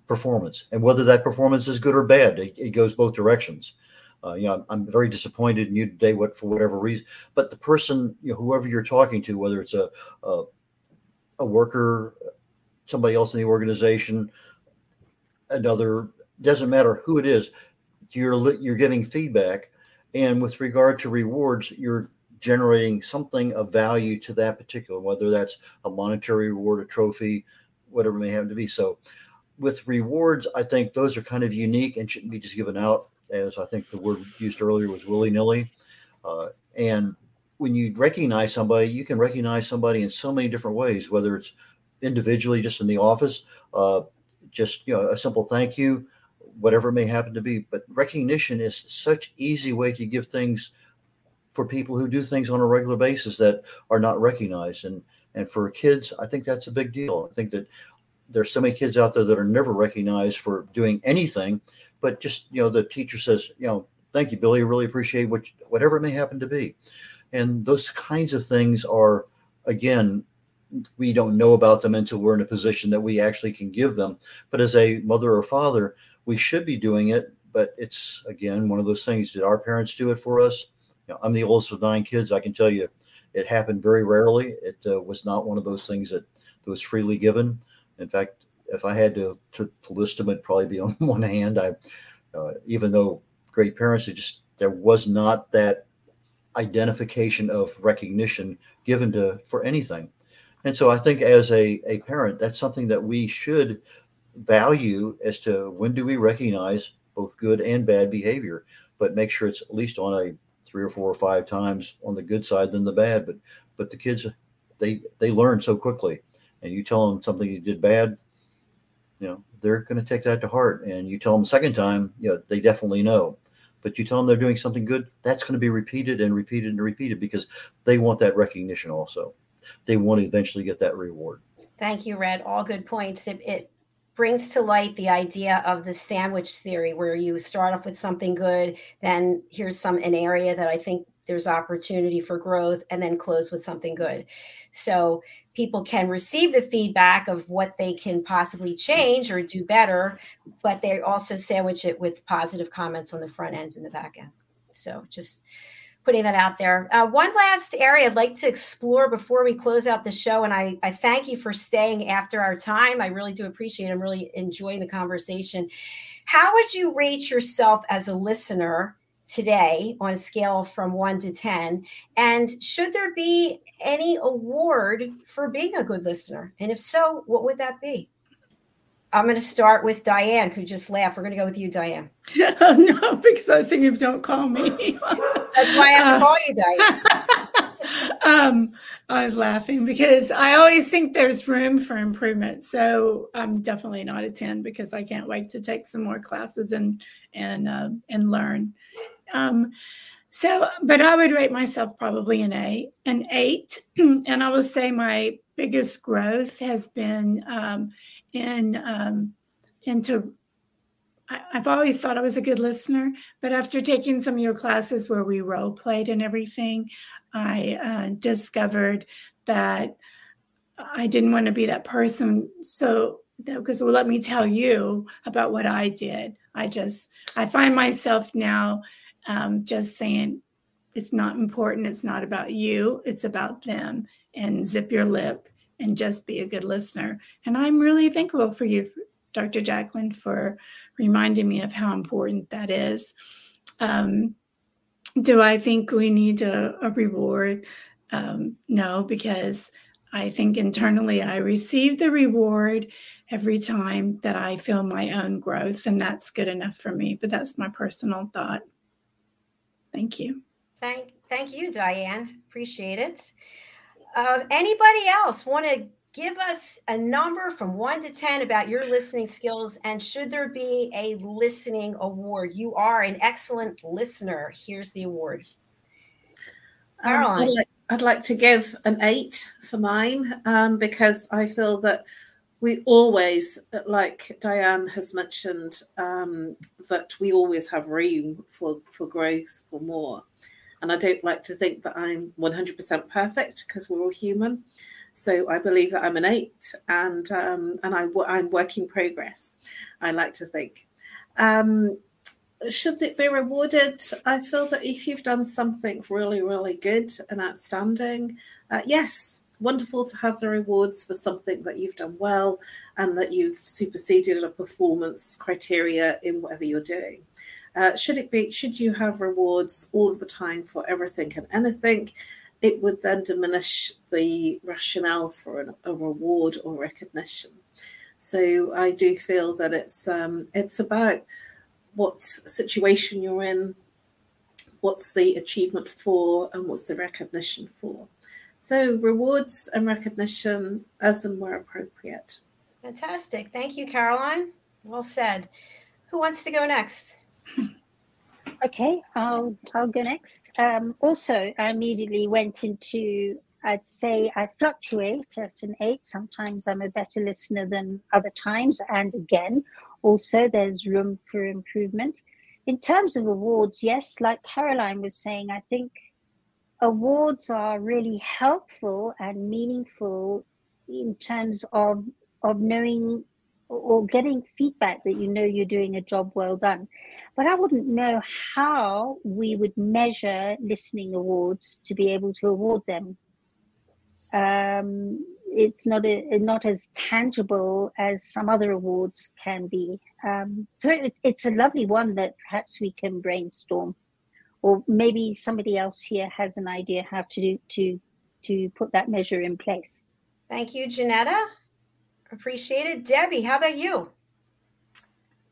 performance and whether that performance is good or bad it, it goes both directions uh, you know I'm, I'm, very disappointed in you today what for whatever reason but the person you know whoever you're talking to whether it's a a, a worker somebody else in the organization another doesn't matter who it is you're you're giving feedback and with regard to rewards you're generating something of value to that particular whether that's a monetary reward a trophy whatever may happen to be so with rewards, I think those are kind of unique and shouldn't be just given out, as I think the word used earlier was willy nilly. Uh, and when you recognize somebody, you can recognize somebody in so many different ways, whether it's individually, just in the office, uh, just you know, a simple thank you, whatever it may happen to be. But recognition is such easy way to give things for people who do things on a regular basis that are not recognized. And and for kids, I think that's a big deal. I think that there's so many kids out there that are never recognized for doing anything, but just you know the teacher says, you know, thank you, Billy, really appreciate what whatever it may happen to be, and those kinds of things are again we don't know about them until we're in a position that we actually can give them. But as a mother or father, we should be doing it. But it's again one of those things. Did our parents do it for us? You know, I'm the oldest of nine kids. I can tell you, it happened very rarely. It uh, was not one of those things that, that was freely given. In fact, if I had to, to, to list them, it'd probably be on one hand. I, uh, even though great parents, it just there was not that identification of recognition given to for anything. And so I think as a, a parent, that's something that we should value as to when do we recognize both good and bad behavior, but make sure it's at least on a three or four or five times on the good side than the bad. But but the kids they they learn so quickly and you tell them something you did bad, you know, they're going to take that to heart. And you tell them the second time, you know, they definitely know. But you tell them they're doing something good, that's going to be repeated and repeated and repeated because they want that recognition also. They want to eventually get that reward. Thank you, Red. All good points. It, it brings to light the idea of the sandwich theory where you start off with something good then here's some an area that i think there's opportunity for growth and then close with something good. So people can receive the feedback of what they can possibly change or do better but they also sandwich it with positive comments on the front ends and the back end. So just putting that out there. Uh, one last area I'd like to explore before we close out the show, and I, I thank you for staying after our time. I really do appreciate it. I'm really enjoying the conversation. How would you rate yourself as a listener today on a scale from one to 10? And should there be any award for being a good listener? And if so, what would that be? I'm going to start with Diane, who just laughed. We're going to go with you, Diane. no, because I was thinking don't call me. That's why I have to call you, Diane. um, I was laughing because I always think there's room for improvement. So I'm definitely not a 10 because I can't wait to take some more classes and and uh, and learn. Um, so, but I would rate myself probably an eight, an eight, and I will say my biggest growth has been um, in um, into I, have always thought I was a good listener, but after taking some of your classes where we role played and everything, I uh, discovered that I didn't want to be that person. So, because well, let me tell you about what I did. I just, I find myself now um, just saying, it's not important. It's not about you. It's about them. And zip your lip and just be a good listener. And I'm really thankful for you, Dr. Jacqueline, for reminding me of how important that is. Um, do I think we need a, a reward? Um, no, because I think internally I receive the reward every time that I feel my own growth, and that's good enough for me. But that's my personal thought. Thank you. Thank, thank you, Diane. Appreciate it. Uh, anybody else want to give us a number from one to 10 about your listening skills? And should there be a listening award? You are an excellent listener. Here's the award. Um, I'd, like, I'd, like, to give an eight for mine um, because I feel that we always, like Diane has mentioned, um, that we always have room for, for growth, for more. And I don't like to think that I'm 100% perfect because we're all human. So I believe that I'm an eight and um, and I, I'm working progress, I like to think. Um, should it be rewarded? I feel that if you've done something really, really good and outstanding, uh, yes, wonderful to have the rewards for something that you've done well and that you've superseded a performance criteria in whatever you're doing. Uh, should it be? Should you have rewards all of the time for everything and anything? It would then diminish the rationale for an, a reward or recognition. So I do feel that it's um, it's about what situation you're in, what's the achievement for, and what's the recognition for. So rewards and recognition as and where appropriate. Fantastic. Thank you, Caroline. Well said. Who wants to go next? Okay, I'll I'll go next. Um, also, I immediately went into. I'd say I fluctuate at an eight. Sometimes I'm a better listener than other times, and again, also there's room for improvement. In terms of awards, yes, like Caroline was saying, I think awards are really helpful and meaningful in terms of of knowing or getting feedback that you know you're doing a job well done. But I wouldn't know how we would measure listening awards to be able to award them. Um, it's not a, not as tangible as some other awards can be. Um, so it's, it's a lovely one that perhaps we can brainstorm, or maybe somebody else here has an idea how to do to to put that measure in place. Thank you, Janetta. Appreciate it. Debbie, how about you?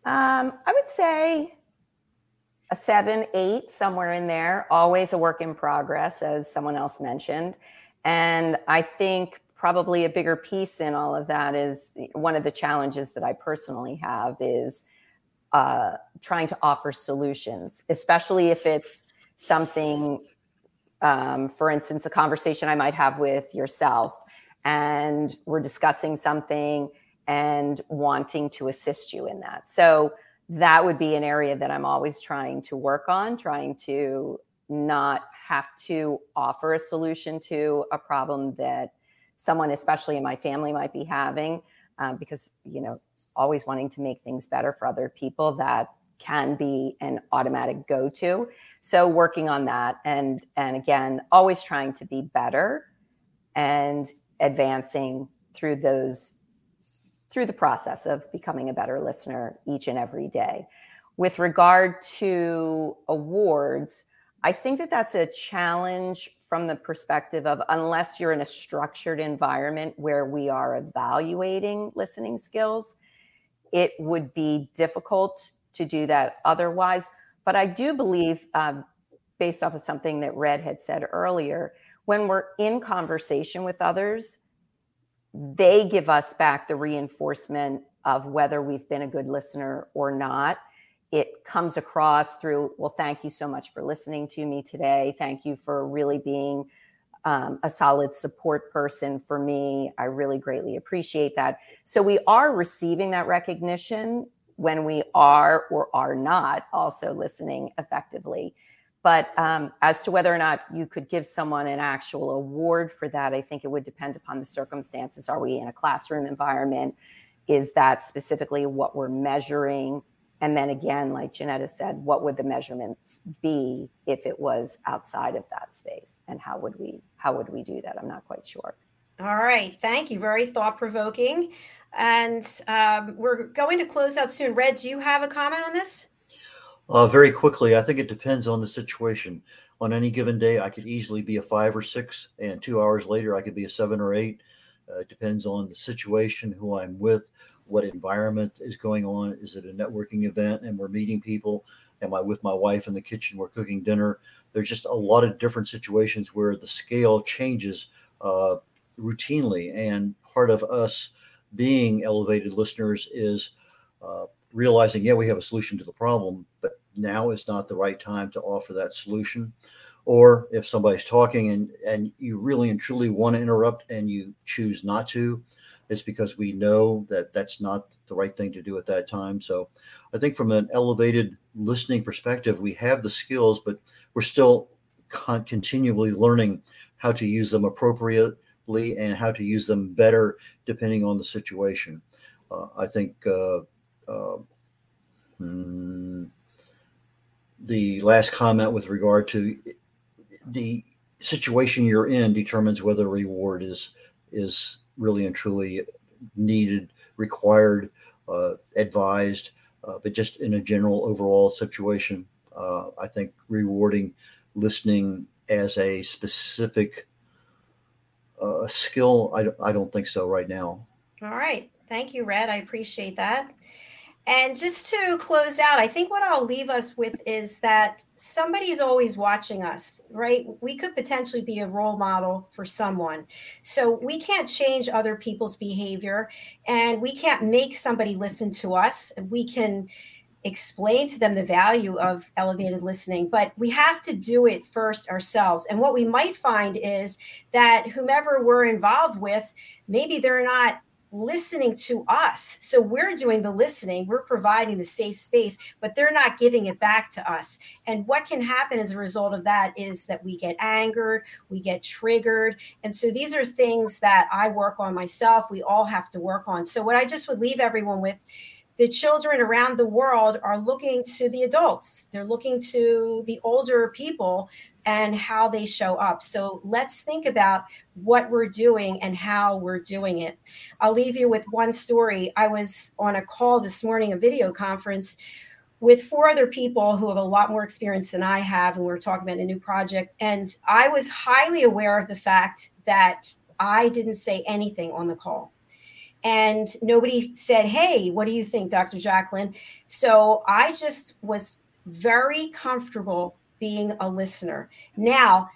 Um, I would say a seven, eight, somewhere in there. Always a work in progress, as someone else mentioned. And I think probably a bigger piece in all of that is one of the challenges that I personally have is uh, trying to offer solutions, especially if it's something, um, for instance, a conversation I might have with yourself and we're discussing something and wanting to assist you in that. So that would be an area that I'm always trying to work on, trying to not have to offer a solution to a problem that someone, especially in my family, might be having, um, because, you know, always wanting to make things better for other people that can be an automatic go to. So working on that and and again, always trying to be better and advancing through those through the process of becoming a better listener each and every day. With regard to awards, I think that that's a challenge from the perspective of unless you're in a structured environment where we are evaluating listening skills, it would be difficult to do that otherwise. But I do believe, um, based off of something that Red had said earlier, when we're in conversation with others, they give us back the reinforcement of whether we've been a good listener or not. It comes across through, well, thank you so much for listening to me today. Thank you for really being um, a solid support person for me. I really greatly appreciate that. So we are receiving that recognition when we are or are not also listening effectively. But um, as to whether or not you could give someone an actual award for that, I think it would depend upon the circumstances. Are we in a classroom environment? Is that specifically what we're measuring? And then again, like Janetta said, what would the measurements be if it was outside of that space? And how would we how would we do that? I'm not quite sure. All right, thank you. Very thought provoking. And um, we're going to close out soon. Red, do you have a comment on this? Uh, very quickly, I think it depends on the situation. On any given day, I could easily be a five or six, and two hours later, I could be a seven or eight. Uh, it depends on the situation, who I'm with, what environment is going on. Is it a networking event and we're meeting people? Am I with my wife in the kitchen? We're cooking dinner. There's just a lot of different situations where the scale changes uh, routinely. And part of us being elevated listeners is uh, realizing, yeah, we have a solution to the problem, but now is not the right time to offer that solution. Or if somebody's talking and and you really and truly want to interrupt and you choose not to, it's because we know that that's not the right thing to do at that time. So I think from an elevated listening perspective, we have the skills, but we're still con- continually learning how to use them appropriately and how to use them better depending on the situation. Uh, I think uh, uh, hmm, the last comment with regard to the situation you're in determines whether reward is is really and truly needed, required, uh, advised. Uh, but just in a general overall situation, uh, I think rewarding listening as a specific uh, skill, I, I don't think so right now. All right. Thank you, Red. I appreciate that. And just to close out, I think what I'll leave us with is that somebody's always watching us, right? We could potentially be a role model for someone. So we can't change other people's behavior and we can't make somebody listen to us. We can explain to them the value of elevated listening, but we have to do it first ourselves. And what we might find is that whomever we're involved with, maybe they're not listening to us. So we're doing the listening, we're providing the safe space, but they're not giving it back to us. And what can happen as a result of that is that we get angered, we get triggered. And so these are things that I work on myself. We all have to work on. So what I just would leave everyone with the children around the world are looking to the adults. They're looking to the older people and how they show up. So let's think about what we're doing and how we're doing it. I'll leave you with one story. I was on a call this morning, a video conference with four other people who have a lot more experience than I have. And we were talking about a new project. And I was highly aware of the fact that I didn't say anything on the call and nobody said, Hey, what do you think, Dr. Jacqueline? So I just was very comfortable being a listener. Now,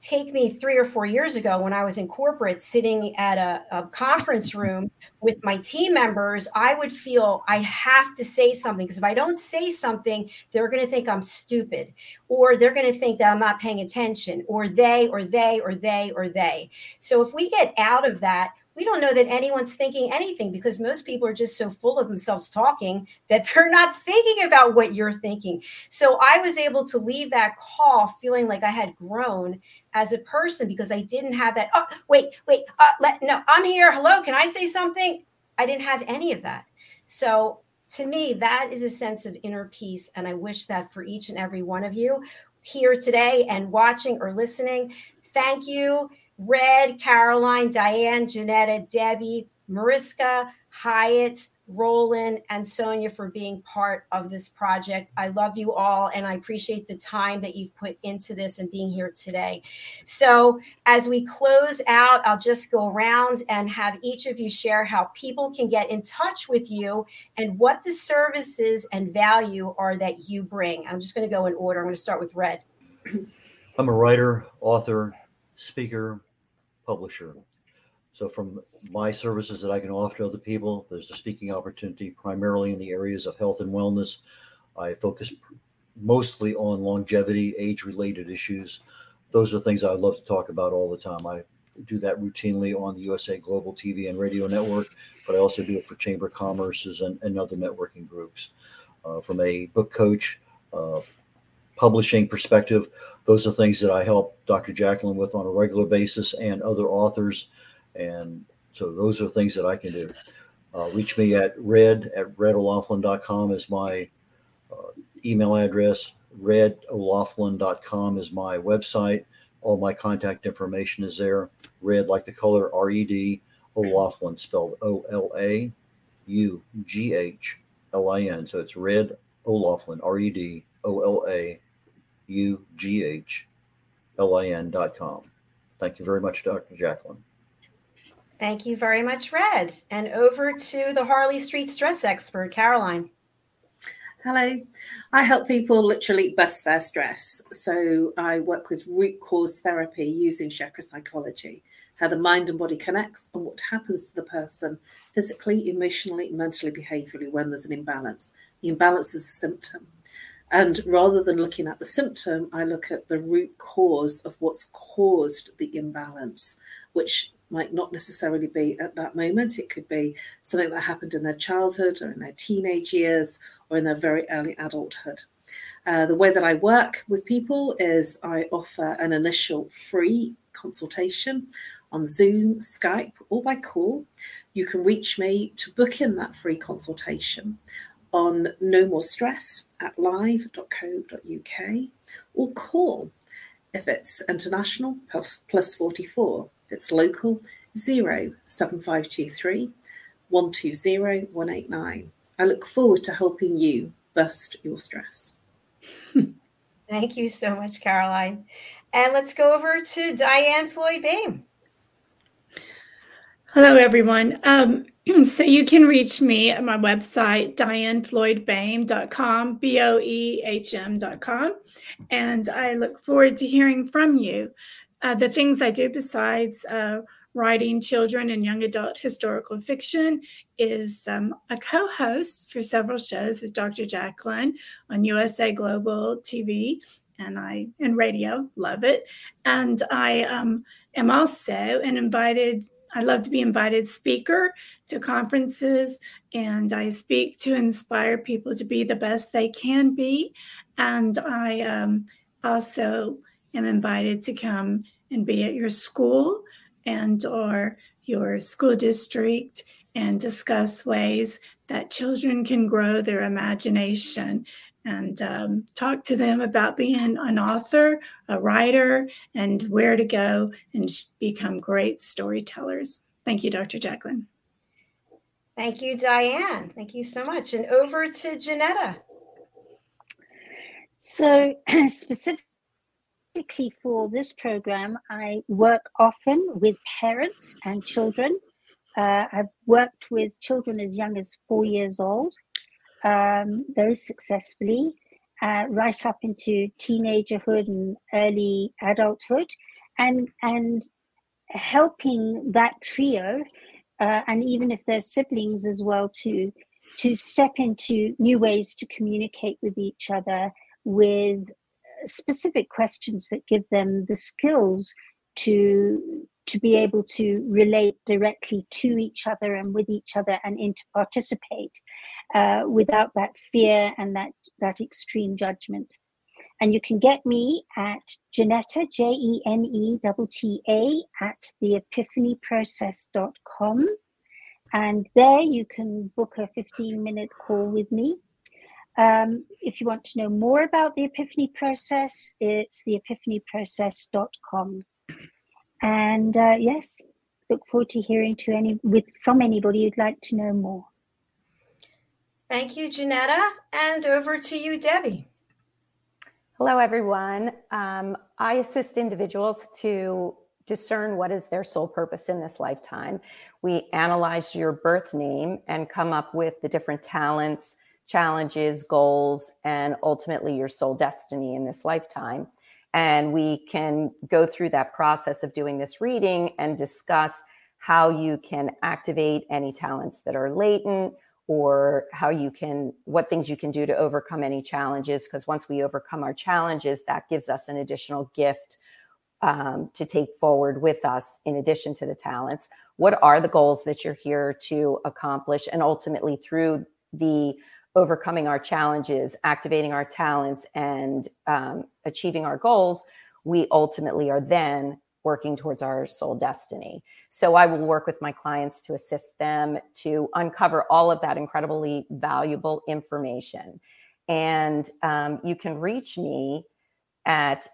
take me three or four years ago when I was in corporate sitting at a, a, conference room with my team members, I would feel I have to say something because if I don't say something, they're going to think I'm stupid or they're going to think that I'm not paying attention or they or they or they or they. So if we get out of that, we don't know that anyone's thinking anything because most people are just so full of themselves talking that they're not thinking about what you're thinking. So I was able to leave that call feeling like I had grown as a person because I didn't have that. Oh, wait, wait, uh, let, no, I'm here. Hello, can I say something? I didn't have any of that. So to me, that is a sense of inner peace. And I wish that for each and every one of you here today and watching or listening. Thank you, Red, Caroline, Diane, Janetta, Debbie, Mariska, Hyatt, Roland, and Sonia for being part of this project. I love you all, and I appreciate the time that you've put into this and being here today. So, as we close out, I'll just go around and have each of you share how people can get in touch with you and what the services and value are that you bring. I'm just going to go in order. I'm going to start with Red. I'm a writer, author, speaker, publisher. So, from my services that I can offer to other people, there's a speaking opportunity primarily in the areas of health and wellness. I focus mostly on longevity, age related issues. Those are things I love to talk about all the time. I do that routinely on the USA Global TV and radio network, but I also do it for Chamber of Commerces and, and other networking groups. Uh, from a book coach, uh, publishing perspective, those are things that I help Dr. Jacqueline with on a regular basis and other authors. And so those are things that I can do. Uh, reach me at red at redolaughlin.com is my uh, email address. Redolaughlin.com is my website. All my contact information is there. Red like the color R E D, O'Laughlin spelled O L A U G H L I N. So it's Red O'Laughlin, R E D O L A U G H L I N dot com. Thank you very much, Dr. Jacqueline. Thank you very much, Red. And over to the Harley Street stress expert, Caroline. Hello. I help people literally bust their stress. So I work with root cause therapy using chakra psychology, how the mind and body connects and what happens to the person physically, emotionally, mentally, behaviorally when there's an imbalance. The imbalance is a symptom. And rather than looking at the symptom, I look at the root cause of what's caused the imbalance, which might not necessarily be at that moment. It could be something that happened in their childhood or in their teenage years or in their very early adulthood. Uh, the way that I work with people is I offer an initial free consultation on Zoom, Skype, or by call. You can reach me to book in that free consultation on No More Stress at live.co.uk or call if it's international plus, plus 44. If it's local, 07523 120 189. I look forward to helping you bust your stress. Thank you so much, Caroline. And let's go over to Diane Floyd Boehm. Hello, everyone. Um, so you can reach me at my website, dianefloydboehm.com, B-O-E-H-M.com. And I look forward to hearing from you. Uh, the things I do besides uh, writing children and young adult historical fiction is um, a co-host for several shows with Dr. Jacqueline on USA Global TV and I and radio. Love it. And I um, am also an invited. I love to be invited speaker to conferences, and I speak to inspire people to be the best they can be. And I um, also am invited to come and be at your school and or your school district and discuss ways that children can grow their imagination and um, talk to them about being an author, a writer, and where to go and become great storytellers. Thank you, Dr. Jacqueline. Thank you, Diane. Thank you so much. And over to Janetta. So, specifically for this program, I work often with parents and children. Uh, I've worked with children as young as four years old um, very successfully, uh, right up into teenagerhood and early adulthood, and and helping that trio, uh, and even if they're siblings as well, to to step into new ways to communicate with each other with specific questions that give them the skills to to be able to relate directly to each other and with each other and in to participate uh, without that fear and that, that extreme judgment. And you can get me at Jenetta, J E N E T A, at theepiphanyprocess.com. And there you can book a 15 minute call with me. Um, if you want to know more about the Epiphany process, it's theepiphanyprocess.com. And uh, yes, look forward to hearing to any with from anybody who'd like to know more. Thank you, Janetta, And over to you, Debbie. Hello, everyone. Um, I assist individuals to discern what is their soul purpose in this lifetime. We analyze your birth name and come up with the different talents, challenges, goals, and ultimately your soul destiny in this lifetime. And we can go through that process of doing this reading and discuss how you can activate any talents that are latent or how you can what things you can do to overcome any challenges because once we overcome our challenges that gives us an additional gift um, to take forward with us in addition to the talents. What are the goals that you're here to accomplish? And ultimately through the overcoming our challenges activating our talents and um, achieving our goals we ultimately are then working towards our soul destiny. So I will work with my clients to assist them to uncover all of that incredibly valuable information. And um, you can reach me at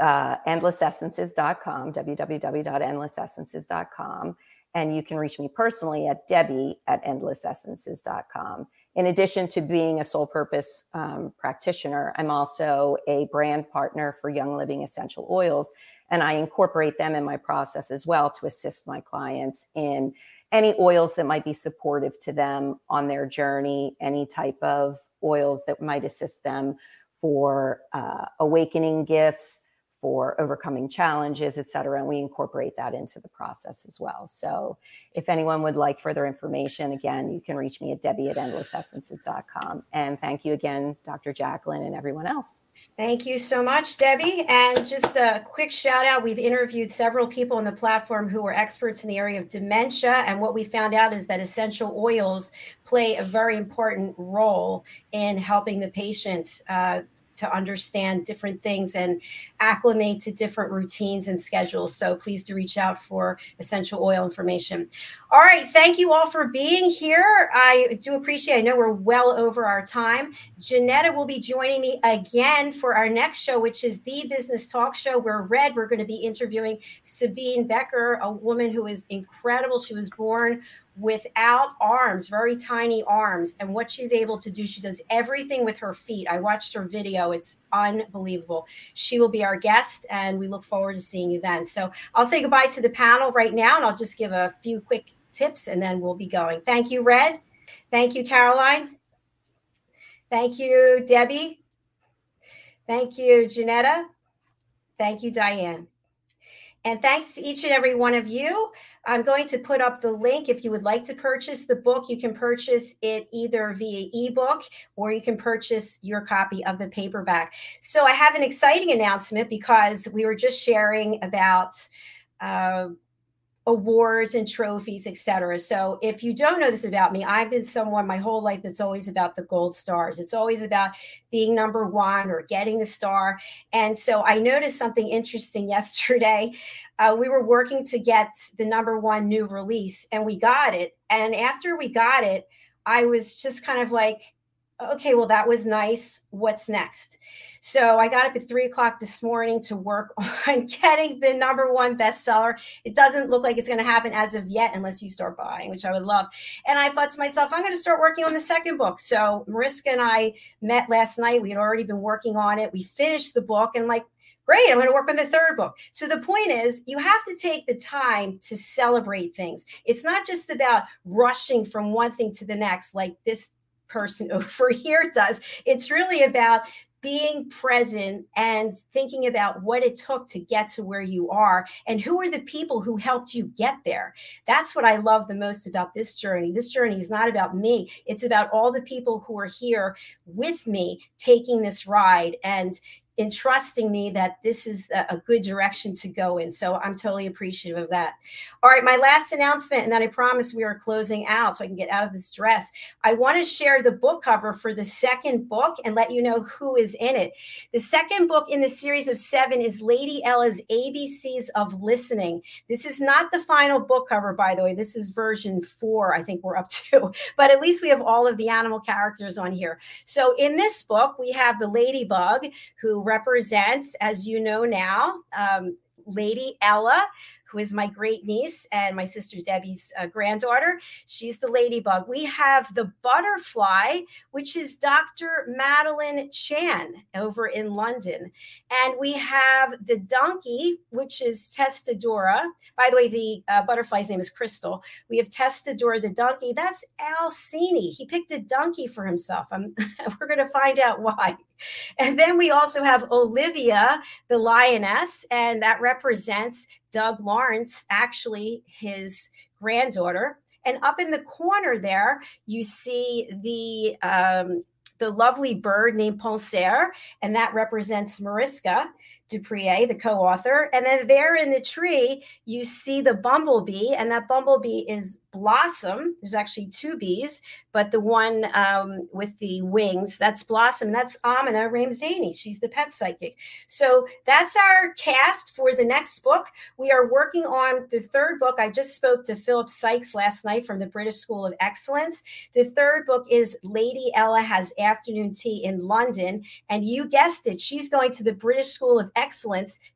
uh, endlessessences.com, www.endlessessences.com. And you can reach me personally at debbie at endlessessences.com. In addition to being a soul purpose um, practitioner, I'm also a brand partner for Young Living Essential Oils and I incorporate them in my process as well to assist my clients in any oils that might be supportive to them on their journey, any type of oils that might assist them for uh, awakening gifts, for overcoming challenges, et cetera. And we incorporate that into the process as well. So if anyone would like further information, again, you can reach me at debbie at endlessessences.com. And thank you again, Dr. Jacqueline and everyone else. Thank you so much, Debbie. And just a quick shout out we've interviewed several people on the platform who are experts in the area of dementia. And what we found out is that essential oils play a very important role in helping the patient. Uh, to understand different things and acclimate to different routines and schedules. So please do reach out for essential oil information. All right. Thank you all for being here. I do appreciate, I know we're well over our time. Janetta will be joining me again for our next show, which is the Business Talk Show. Where Red, we're going to be interviewing Sabine Becker, a woman who is incredible. She was born without arms, very tiny arms, and what she's able to do. She does everything with her feet. I watched her video, it's unbelievable. She will be our guest, and we look forward to seeing you then. So I'll say goodbye to the panel right now, and I'll just give a few quick tips and then we'll be going. Thank you, Red. Thank you, Caroline. Thank you, Debbie. Thank you, Janetta. Thank you, Diane. And thanks to each and every one of you. I'm going to put up the link. If you would like to purchase the book, you can purchase it either via ebook or you can purchase your copy of the paperback. So I have an exciting announcement because we were just sharing about. Uh, awards and trophies, etc. So if you don't know this about me, I've been someone my whole life that's always about the gold stars. It's always about being number one or getting the star. And so I noticed something interesting yesterday. Uh, we were working to get the number one new release, and we got it. And after we got it, I was just kind of like, okay, well, that was nice. What's next? So I got up at three o'clock this morning to work on getting the number one bestseller. It doesn't look like it's going to happen as of yet, unless you start buying, which I would love. And I thought to myself, I'm going to start working on the second book. So Mariska and I met last night. We had already been working on it. We finished the book and like, great i'm going to work on the third book so the point is you have to take the time to celebrate things it's not just about rushing from one thing to the next like this person over here does. It's really about being present and thinking about what it took to get to where you are and who are the people who helped you get there. That's what I love the most about this journey. This journey is not about me, it's about all the people who are here with me taking this ride. And entrusting me that this is a good direction to go in. So I'm totally appreciative of that. All right, my last announcement, and then I promise we are closing out so I can get out of this dress. I want to share the book cover for the second book and let you know who is in it. The second book in the series of seven is Lady Ella's ABCs of Listening. This is not the final book cover, by the way. This is version four, I think we're up to, but at least we have all of the animal characters on here. So in this book, we have the ladybug who represents, as you know now, um, Lady Ella, who is my great niece and my sister Debbie's uh, granddaughter. She's the ladybug. We have the butterfly, which is Dr. Madeline Chan over in London. And we have the donkey, which is Testadora. By the way, the uh, butterfly's name is Crystal. We have Testadora, the donkey. That's Alcini. He picked a donkey for himself. we're going to find out why. And then we also have Olivia, the lioness, and that represents Doug Lawrence, actually his granddaughter. And up in the corner there, you see the um, the lovely bird named Poncer, and that represents Mariska du Preez, the co-author. And then there in the tree, you see the bumblebee, and that bumblebee is Blossom. There's actually two bees, but the one um, with the wings, that's Blossom. And that's Amina Ramzani. She's the pet psychic. So that's our cast for the next book. We are working on the third book. I just spoke to Philip Sykes last night from the British School of Excellence. The third book is Lady Ella Has Afternoon Tea in London. And you guessed it, she's going to the British School of Excellence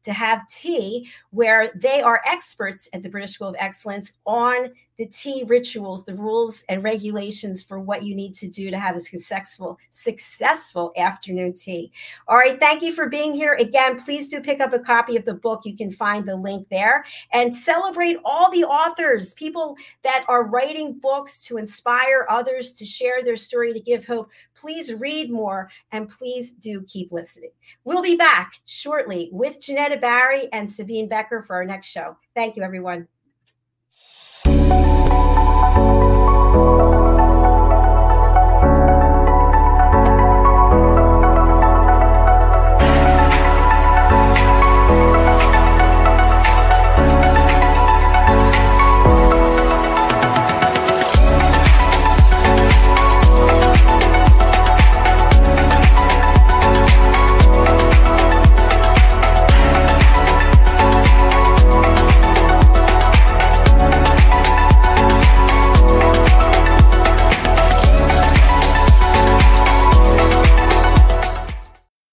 to have tea, where they are experts at the British School of Excellence on the tea rituals, the rules and regulations for what you need to do to have a successful, successful afternoon tea. All right, thank you for being here. Again, please do pick up a copy of the book. You can find the link there and celebrate all the authors, people that are writing books to inspire others to share their story, to give hope. Please read more and please do keep listening. We'll be back shortly with Janetta Barry and Sabine Becker for our next show. Thank you, everyone.